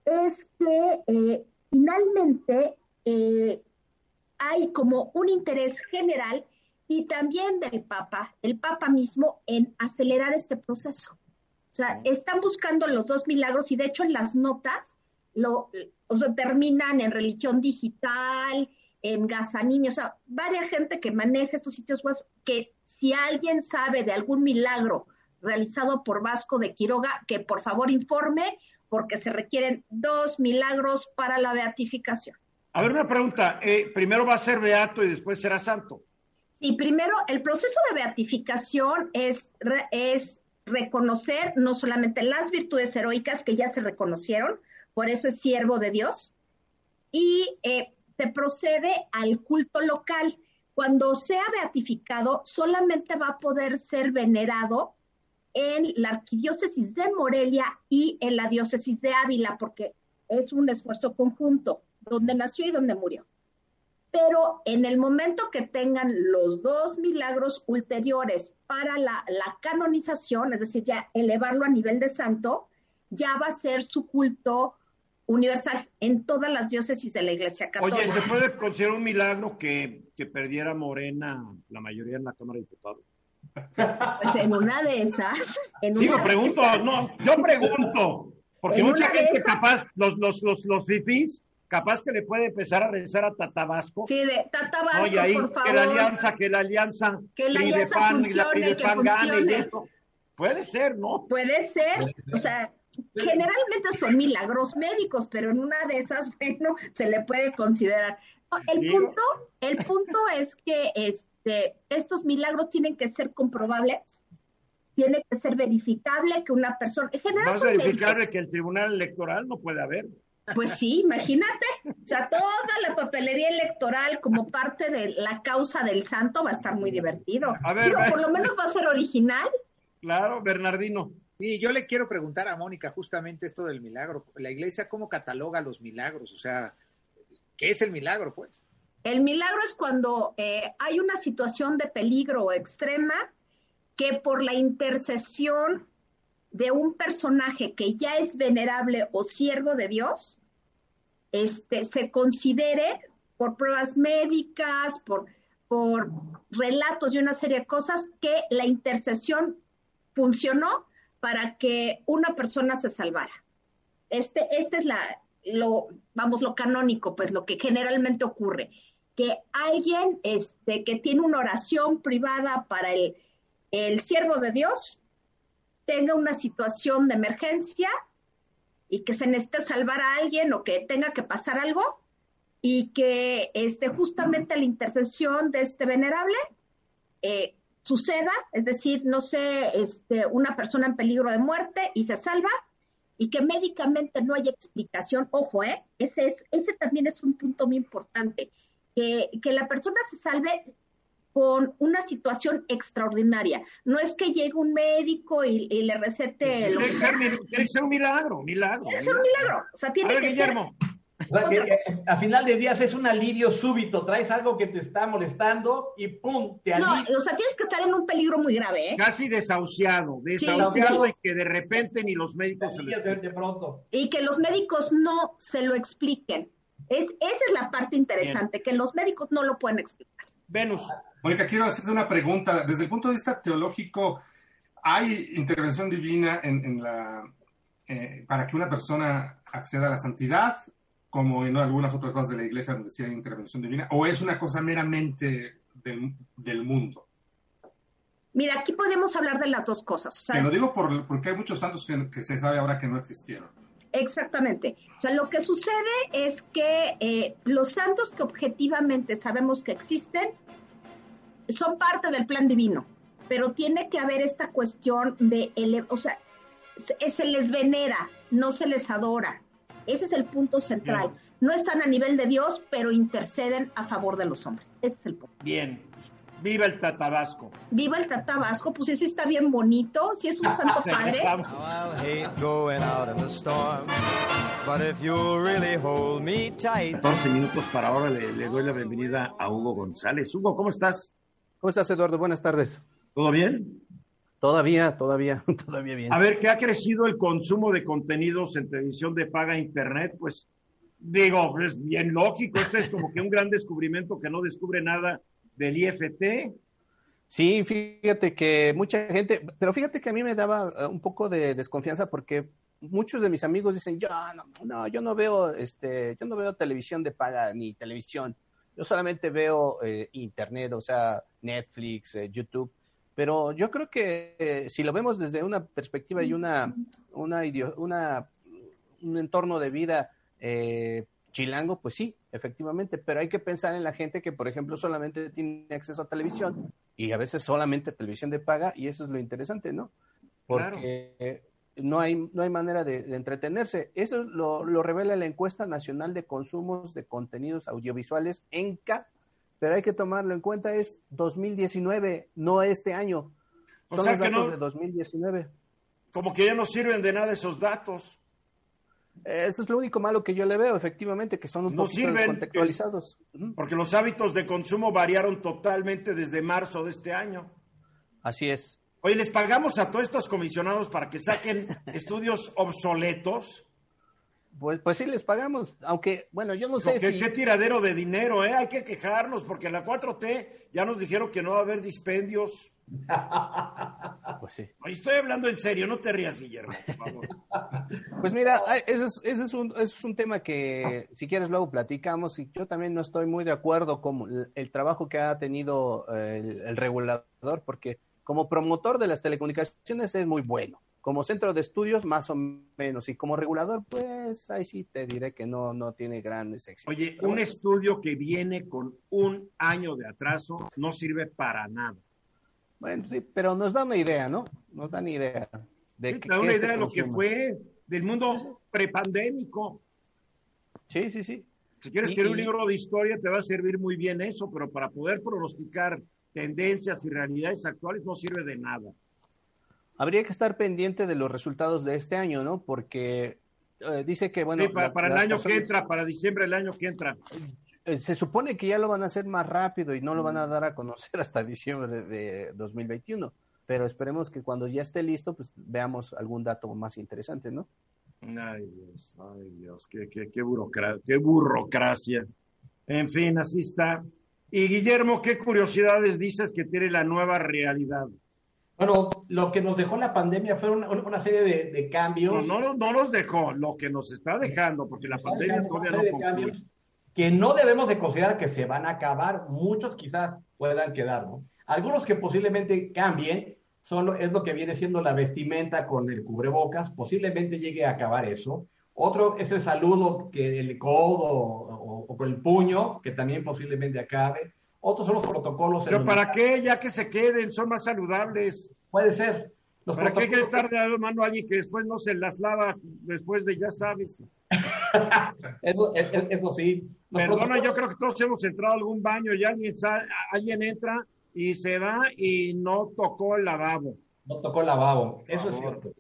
es que eh, finalmente eh, hay como un interés general y también del Papa, el Papa mismo, en acelerar este proceso. O sea, están buscando los dos milagros y de hecho en las notas lo, o sea, terminan en religión digital, en Gazanini, o sea, varias gente que maneja estos sitios web, que si alguien sabe de algún milagro realizado por Vasco de Quiroga, que por favor informe, porque se requieren dos milagros para la beatificación. A ver, una pregunta. eh, primero va a ser beato y después será santo. Y primero, el proceso de beatificación es, re- es reconocer no solamente las virtudes heroicas que ya se reconocieron, por eso es siervo de Dios, y eh, se procede al culto local. Cuando sea beatificado, solamente va a poder ser venerado en la arquidiócesis de Morelia y en la diócesis de Ávila, porque es un esfuerzo conjunto, donde nació y donde murió pero en el momento que tengan los dos milagros ulteriores para la, canonización, es decir, ya elevarlo a nivel de santo, ya va a ser su culto universal en todas las diócesis de la Iglesia Católica. Oye, ¿se puede considerar un milagro que, que perdiera Morena la mayoría en la Cámara de Diputados? Pues en una de esas. En Digo, una de pregunto, esas- no, yo pregunto, porque En mucha gente capaz, los, los, los, los fifís, capaz que le puede empezar a rezar a Tatabasco. Sí, de Tata Vasco, Oye, ahí por favor. que la alianza, que la alianza, Que la alianza PAN, y la funcione, que gane y funcione. esto. Puede ser, ¿no? Puede ser, o sea, generalmente son milagros médicos, pero en una de esas, (laughs) bueno, se le puede considerar. El punto, el punto es que este, estos milagros tienen que ser comprobables, tiene que ser verificable que una persona, en general Más verificable que el Tribunal Electoral no puede haber. Pues sí, imagínate, o sea, toda la papelería electoral como parte de la causa del santo va a estar muy divertido. A ver, Digo, ve. por lo menos va a ser original. Claro, Bernardino. Y yo le quiero preguntar a Mónica justamente esto del milagro. La iglesia, ¿cómo cataloga los milagros? O sea, ¿qué es el milagro, pues? El milagro es cuando eh, hay una situación de peligro extrema que por la intercesión de un personaje que ya es venerable o siervo de Dios, este, se considere por pruebas médicas, por, por relatos y una serie de cosas que la intercesión funcionó para que una persona se salvara. Este, este es la, lo, vamos, lo canónico, pues lo que generalmente ocurre, que alguien este, que tiene una oración privada para el, el siervo de Dios tenga una situación de emergencia y que se necesite salvar a alguien o que tenga que pasar algo y que este, justamente la intercesión de este venerable eh, suceda, es decir, no sé, este, una persona en peligro de muerte y se salva y que médicamente no haya explicación, ojo, ¿eh? ese, es, ese también es un punto muy importante, que, que la persona se salve con una situación extraordinaria. No es que llegue un médico y, y le recete Tiene que ser, milagro, milagro. Tiene que ser un milagro. O sea, A tiene ver, que Guillermo. A final de días es un alivio súbito, traes algo que te está molestando y ¡pum! te ser. No, alivia. o sea, tienes que estar en un peligro muy grave, ¿eh? Casi desahuciado, sí, desahuciado sí. y que de repente ni los médicos se alivia les... de, de pronto. Y que los médicos no se lo expliquen. Es, esa es la parte interesante, que los médicos no lo pueden explicar. Venus. Mónica, quiero hacerte una pregunta. Desde el punto de vista teológico, ¿hay intervención divina en, en la, eh, para que una persona acceda a la santidad, como en algunas otras cosas de la iglesia donde hay intervención divina? ¿O es una cosa meramente del, del mundo? Mira, aquí podemos hablar de las dos cosas. O sea, Te lo digo por- porque hay muchos santos que, que se sabe ahora que no existieron. Exactamente. O sea, lo que sucede es que eh, los santos que objetivamente sabemos que existen son parte del plan divino, pero tiene que haber esta cuestión de, o sea, se, se les venera, no se les adora. Ese es el punto central. No están a nivel de Dios, pero interceden a favor de los hombres. Ese es el punto. Bien. Viva el Tatabasco. Viva el Tatabasco, pues ese está bien bonito, si es un (laughs) santo padre. Now I'll hate going out in the storm, but if you really hold me tight. 14 minutos para ahora le, le doy la bienvenida a Hugo González. Hugo, ¿cómo estás? ¿Cómo estás, Eduardo? Buenas tardes. ¿Todo bien? Todavía, todavía, (laughs) todavía bien. A ver, ¿qué ha crecido el consumo de contenidos en televisión de paga e internet? Pues digo, es bien lógico, esto es como que un gran descubrimiento que no descubre nada del IFT. Sí, fíjate que mucha gente, pero fíjate que a mí me daba eh, un poco de desconfianza porque muchos de mis amigos dicen, yo no, no, yo no veo, este, yo no veo televisión de paga ni televisión, yo solamente veo eh, internet, o sea, Netflix, eh, YouTube. Pero yo creo que eh, si lo vemos desde una perspectiva y una, una, una un entorno de vida eh, chilango, pues sí, efectivamente, pero hay que pensar en la gente que, por ejemplo, solamente tiene acceso a televisión y a veces solamente televisión de paga, y eso es lo interesante, ¿no? Porque no, hay, no hay manera de, de entretenerse. Eso lo, lo revela la encuesta nacional de consumos de contenidos audiovisuales, ENCA, pero hay que tomarlo en cuenta, es 2019, no este año. O Son sea los que datos no- de 2019. Como que ya no sirven de nada esos datos. Eso es lo único malo que yo le veo, efectivamente, que son un No poquito sirven, descontextualizados. Porque los hábitos de consumo variaron totalmente desde marzo de este año. Así es. Oye, ¿les pagamos a todos estos comisionados para que saquen (laughs) estudios obsoletos? Pues, pues sí les pagamos, aunque, bueno, yo no sé ¿Qué, si... qué tiradero de dinero, ¿eh? Hay que quejarnos porque en la 4T ya nos dijeron que no va a haber dispendios. (laughs) Pues sí. Estoy hablando en serio, no te rías, Guillermo, por favor. (laughs) Pues mira, ese es, ese es un, ese es un tema que si quieres luego platicamos y yo también no estoy muy de acuerdo con el, el trabajo que ha tenido eh, el, el regulador porque como promotor de las telecomunicaciones es muy bueno, como centro de estudios más o menos y como regulador pues ahí sí te diré que no, no tiene grandes éxitos. Oye, un estudio que viene con un año de atraso no sirve para nada. Bueno, sí, pero nos da una idea, ¿no? Nos da una idea de Sí, te da una idea de lo que fue del mundo prepandémico. Sí, sí, sí. Si quieres escribir un libro de historia, te va a servir muy bien eso, pero para poder pronosticar tendencias y realidades actuales no sirve de nada. Habría que estar pendiente de los resultados de este año, ¿no? Porque eh, dice que, bueno... Sí, para, el año que entra, para diciembre del año que entra. eh, se supone que ya lo van a hacer más rápido y no lo van a dar a conocer (laughs) hasta diciembre de 2021. Pero esperemos que cuando ya esté listo, pues veamos algún dato más interesante, ¿no? Ay, Dios, ay, Dios, qué, qué, qué, burocra- qué burocracia. En fin, así está. Y Guillermo, ¿qué curiosidades dices que tiene la nueva realidad? Bueno, lo que nos dejó la pandemia fue una, una serie de, de No, cambios. no, no nos dejó, lo que nos está dejando, porque la pandemia todavía no cambios que no debemos de considerar que se van a acabar, muchos quizás puedan quedar, ¿no? Algunos que posiblemente cambien son es lo que viene siendo la vestimenta con el cubrebocas, posiblemente llegue a acabar eso. Otro es el saludo, que el codo o, o con el puño, que también posiblemente acabe. Otros son los protocolos. Pero ¿para qué? Ya que se queden, son más saludables. Puede ser. Los ¿Para qué protocolos- estar de mano a alguien que después no se las lava después de ya sabes? (laughs) Eso, es- es- eso sí. Los Perdona, protocolos- yo creo que todos hemos entrado a algún baño y alguien, sa- alguien entra y se va y no tocó el lavabo. No tocó el lavabo, eso es cierto.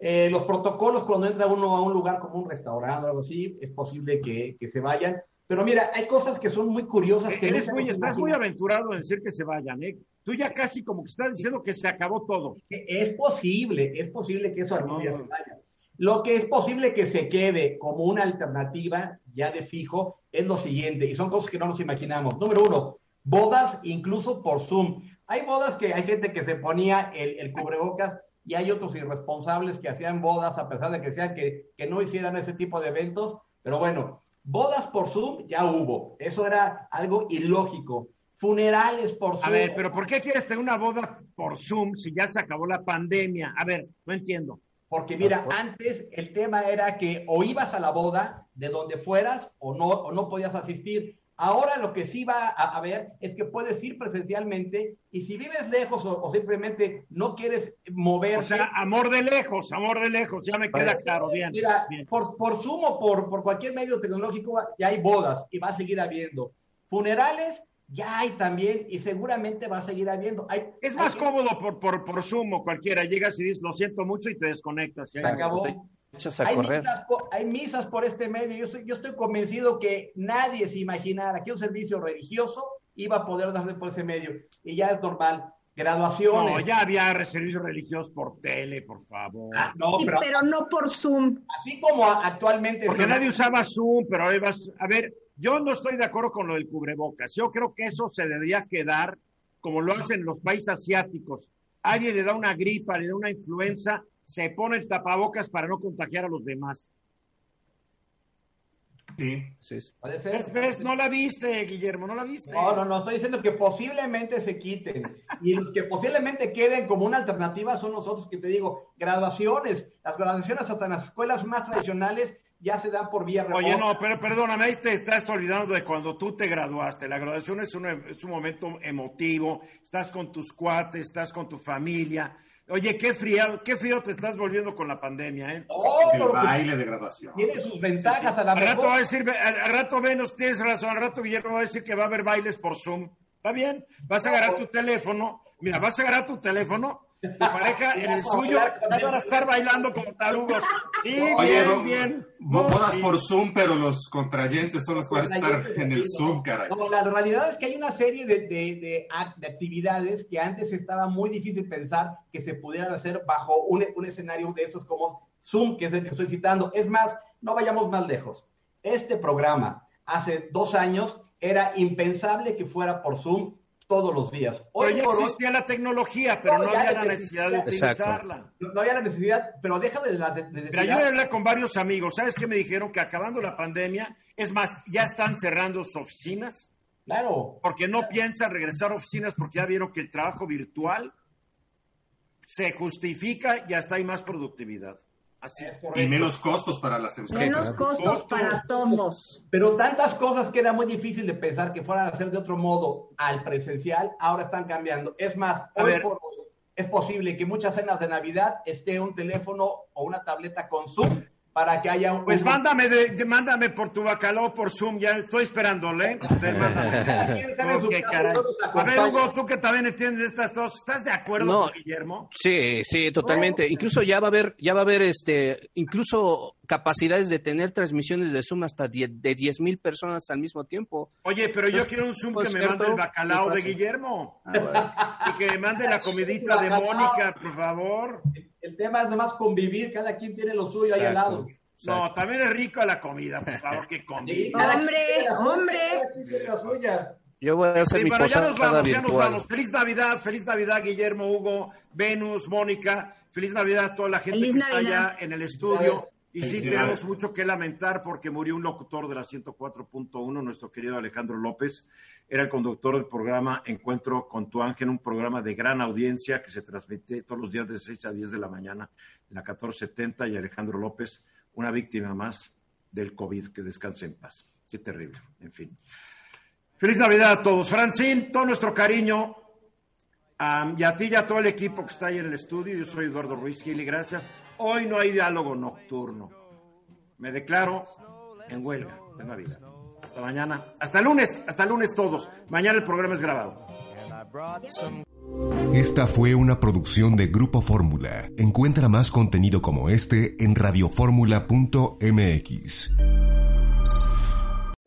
Eh, los protocolos cuando entra uno a un lugar como un restaurante o algo así, es posible que, que se vayan. Pero mira, hay cosas que son muy curiosas. Que Eres muy, estás muy aventurado en decir que se vayan, ¿eh? Tú ya casi como que estás diciendo que se acabó todo. Es posible, es posible que eso No. se vaya. Lo que es posible que se quede como una alternativa ya de fijo es lo siguiente, y son cosas que no nos imaginamos. Número uno, bodas incluso por Zoom. Hay bodas que hay gente que se ponía el, el cubrebocas y hay otros irresponsables que hacían bodas a pesar de que decían que, que no hicieran ese tipo de eventos. Pero bueno, bodas por Zoom ya hubo. Eso era algo ilógico. Funerales por Zoom. A ver, pero ¿por qué quieres tener una boda por Zoom si ya se acabó la pandemia? A ver, no entiendo. Porque mira, antes el tema era que o ibas a la boda de donde fueras o no, o no podías asistir. Ahora lo que sí va a haber es que puedes ir presencialmente y si vives lejos o, o simplemente no quieres moverte. O sea, amor de lejos, amor de lejos, ya me queda claro, bien. Mira, bien. por, por Zoom o por, por cualquier medio tecnológico ya hay bodas y va a seguir habiendo. Funerales ya hay también y seguramente va a seguir habiendo. Hay, es más cómodo por, por, por Zoom o cualquiera. Llegas y dices, lo siento mucho y te desconectas. Se acabó. Hay misas, por, hay misas, por, este medio. Yo, soy, yo estoy convencido que nadie se imaginara que un servicio religioso iba a poder darse por ese medio. Y ya es normal. Graduaciones. No, ya había servicios religiosos por tele, por favor. Ah, no, pero, pero, no por Zoom. Así como actualmente. Porque nadie usaba Zoom, pero ahí vas. A ver, yo no estoy de acuerdo con lo del cubrebocas. Yo creo que eso se debería quedar como lo hacen los países asiáticos. Alguien le da una gripa, le da una influenza, se pone el tapabocas para no contagiar a los demás. Sí, sí. Puede ser. No la viste, Guillermo, no la viste. No, no, no, estoy diciendo que posiblemente se quiten. Y los que posiblemente queden como una alternativa son nosotros que te digo, graduaciones. Las graduaciones hasta en las escuelas más tradicionales ya se dan por vía remota. Oye, no, pero perdóname, ahí te estás olvidando de cuando tú te graduaste. La graduación es un, es un momento emotivo, estás con tus cuates, estás con tu familia. Oye, qué frío, qué frío te estás volviendo con la pandemia, ¿eh? Oh, el baile de graduación. Tiene sus ventajas a la Al rato va a decir, al rato menos tienes razón, al rato Guillermo va a decir que va a haber bailes por Zoom. ¿Está bien? Vas a agarrar tu teléfono, mira, vas a agarrar tu teléfono tu pareja en el suyo van a estar bailando como tarugos. Oye, bien, bien. Bodas por Zoom, pero los contrayentes son los que van a estar en el Zoom, caray. No, la realidad es que hay una serie de, de, de, actividades que antes estaba muy difícil pensar que se pudieran hacer bajo un, un escenario de esos como Zoom, que es el que estoy citando. Es más, no vayamos más lejos. Este programa, hace dos años, era impensable que fuera por Zoom todos los días. Hoy pero ya existía la tecnología, pero no, había la necesidad de utilizarla. No, había la necesidad, pero deja de la necesidad. Mira, yo hablé con varios amigos, ¿sabes qué me dijeron? Que acabando la pandemia, es más, ya están cerrando sus oficinas. Claro. Porque no piensan regresar a oficinas porque ya vieron que el trabajo virtual se justifica y hasta hay más productividad y menos costos para las empresas. Menos costos para todos. Pero tantas cosas que era muy difícil de pensar que fueran a hacer de otro modo al presencial, ahora están cambiando. Es más, es posible que muchas cenas de Navidad esté un teléfono o una tableta con Zoom para que haya un... Pues mándame, de, mándame por tu bacalao por Zoom, ya estoy esperándole. (laughs) okay, a ver, Hugo, tú que también entiendes estas cosas, ¿estás de acuerdo con Guillermo? Sí, sí, totalmente. Incluso ya va a haber, ya va a haber este, incluso capacidades de tener transmisiones de Zoom hasta de 10 mil personas al mismo tiempo. Oye, pero yo quiero un Zoom que me mande el bacalao de Guillermo. Ah, y que me mande la comidita (laughs) de Mónica, por favor. El tema es nomás convivir, cada quien tiene lo suyo ahí al lado. No, también es rico la comida, por favor, que comida. hombre, hombre. Yo voy a hacer mi ya nos vamos, ya nos vamos. Feliz Navidad, feliz Navidad, Guillermo, Hugo, Venus, Mónica. Feliz Navidad a toda la gente que está allá en el estudio. Y sí, tenemos mucho que lamentar porque murió un locutor de la 104.1, nuestro querido Alejandro López. Era el conductor del programa Encuentro con tu ángel, un programa de gran audiencia que se transmite todos los días de 6 a 10 de la mañana en la 1470. Y Alejandro López, una víctima más del COVID. Que descanse en paz. Qué terrible. En fin. Feliz Navidad a todos. Francine, todo nuestro cariño. y a ti y a todo el equipo que está ahí en el estudio. Yo soy Eduardo Ruiz Gil y gracias. Hoy no hay diálogo nocturno. Me declaro en huelga de Navidad. Hasta mañana. Hasta lunes. Hasta lunes todos. Mañana el programa es grabado. Esta fue una producción de Grupo Fórmula. Encuentra más contenido como este en radioformula.mx.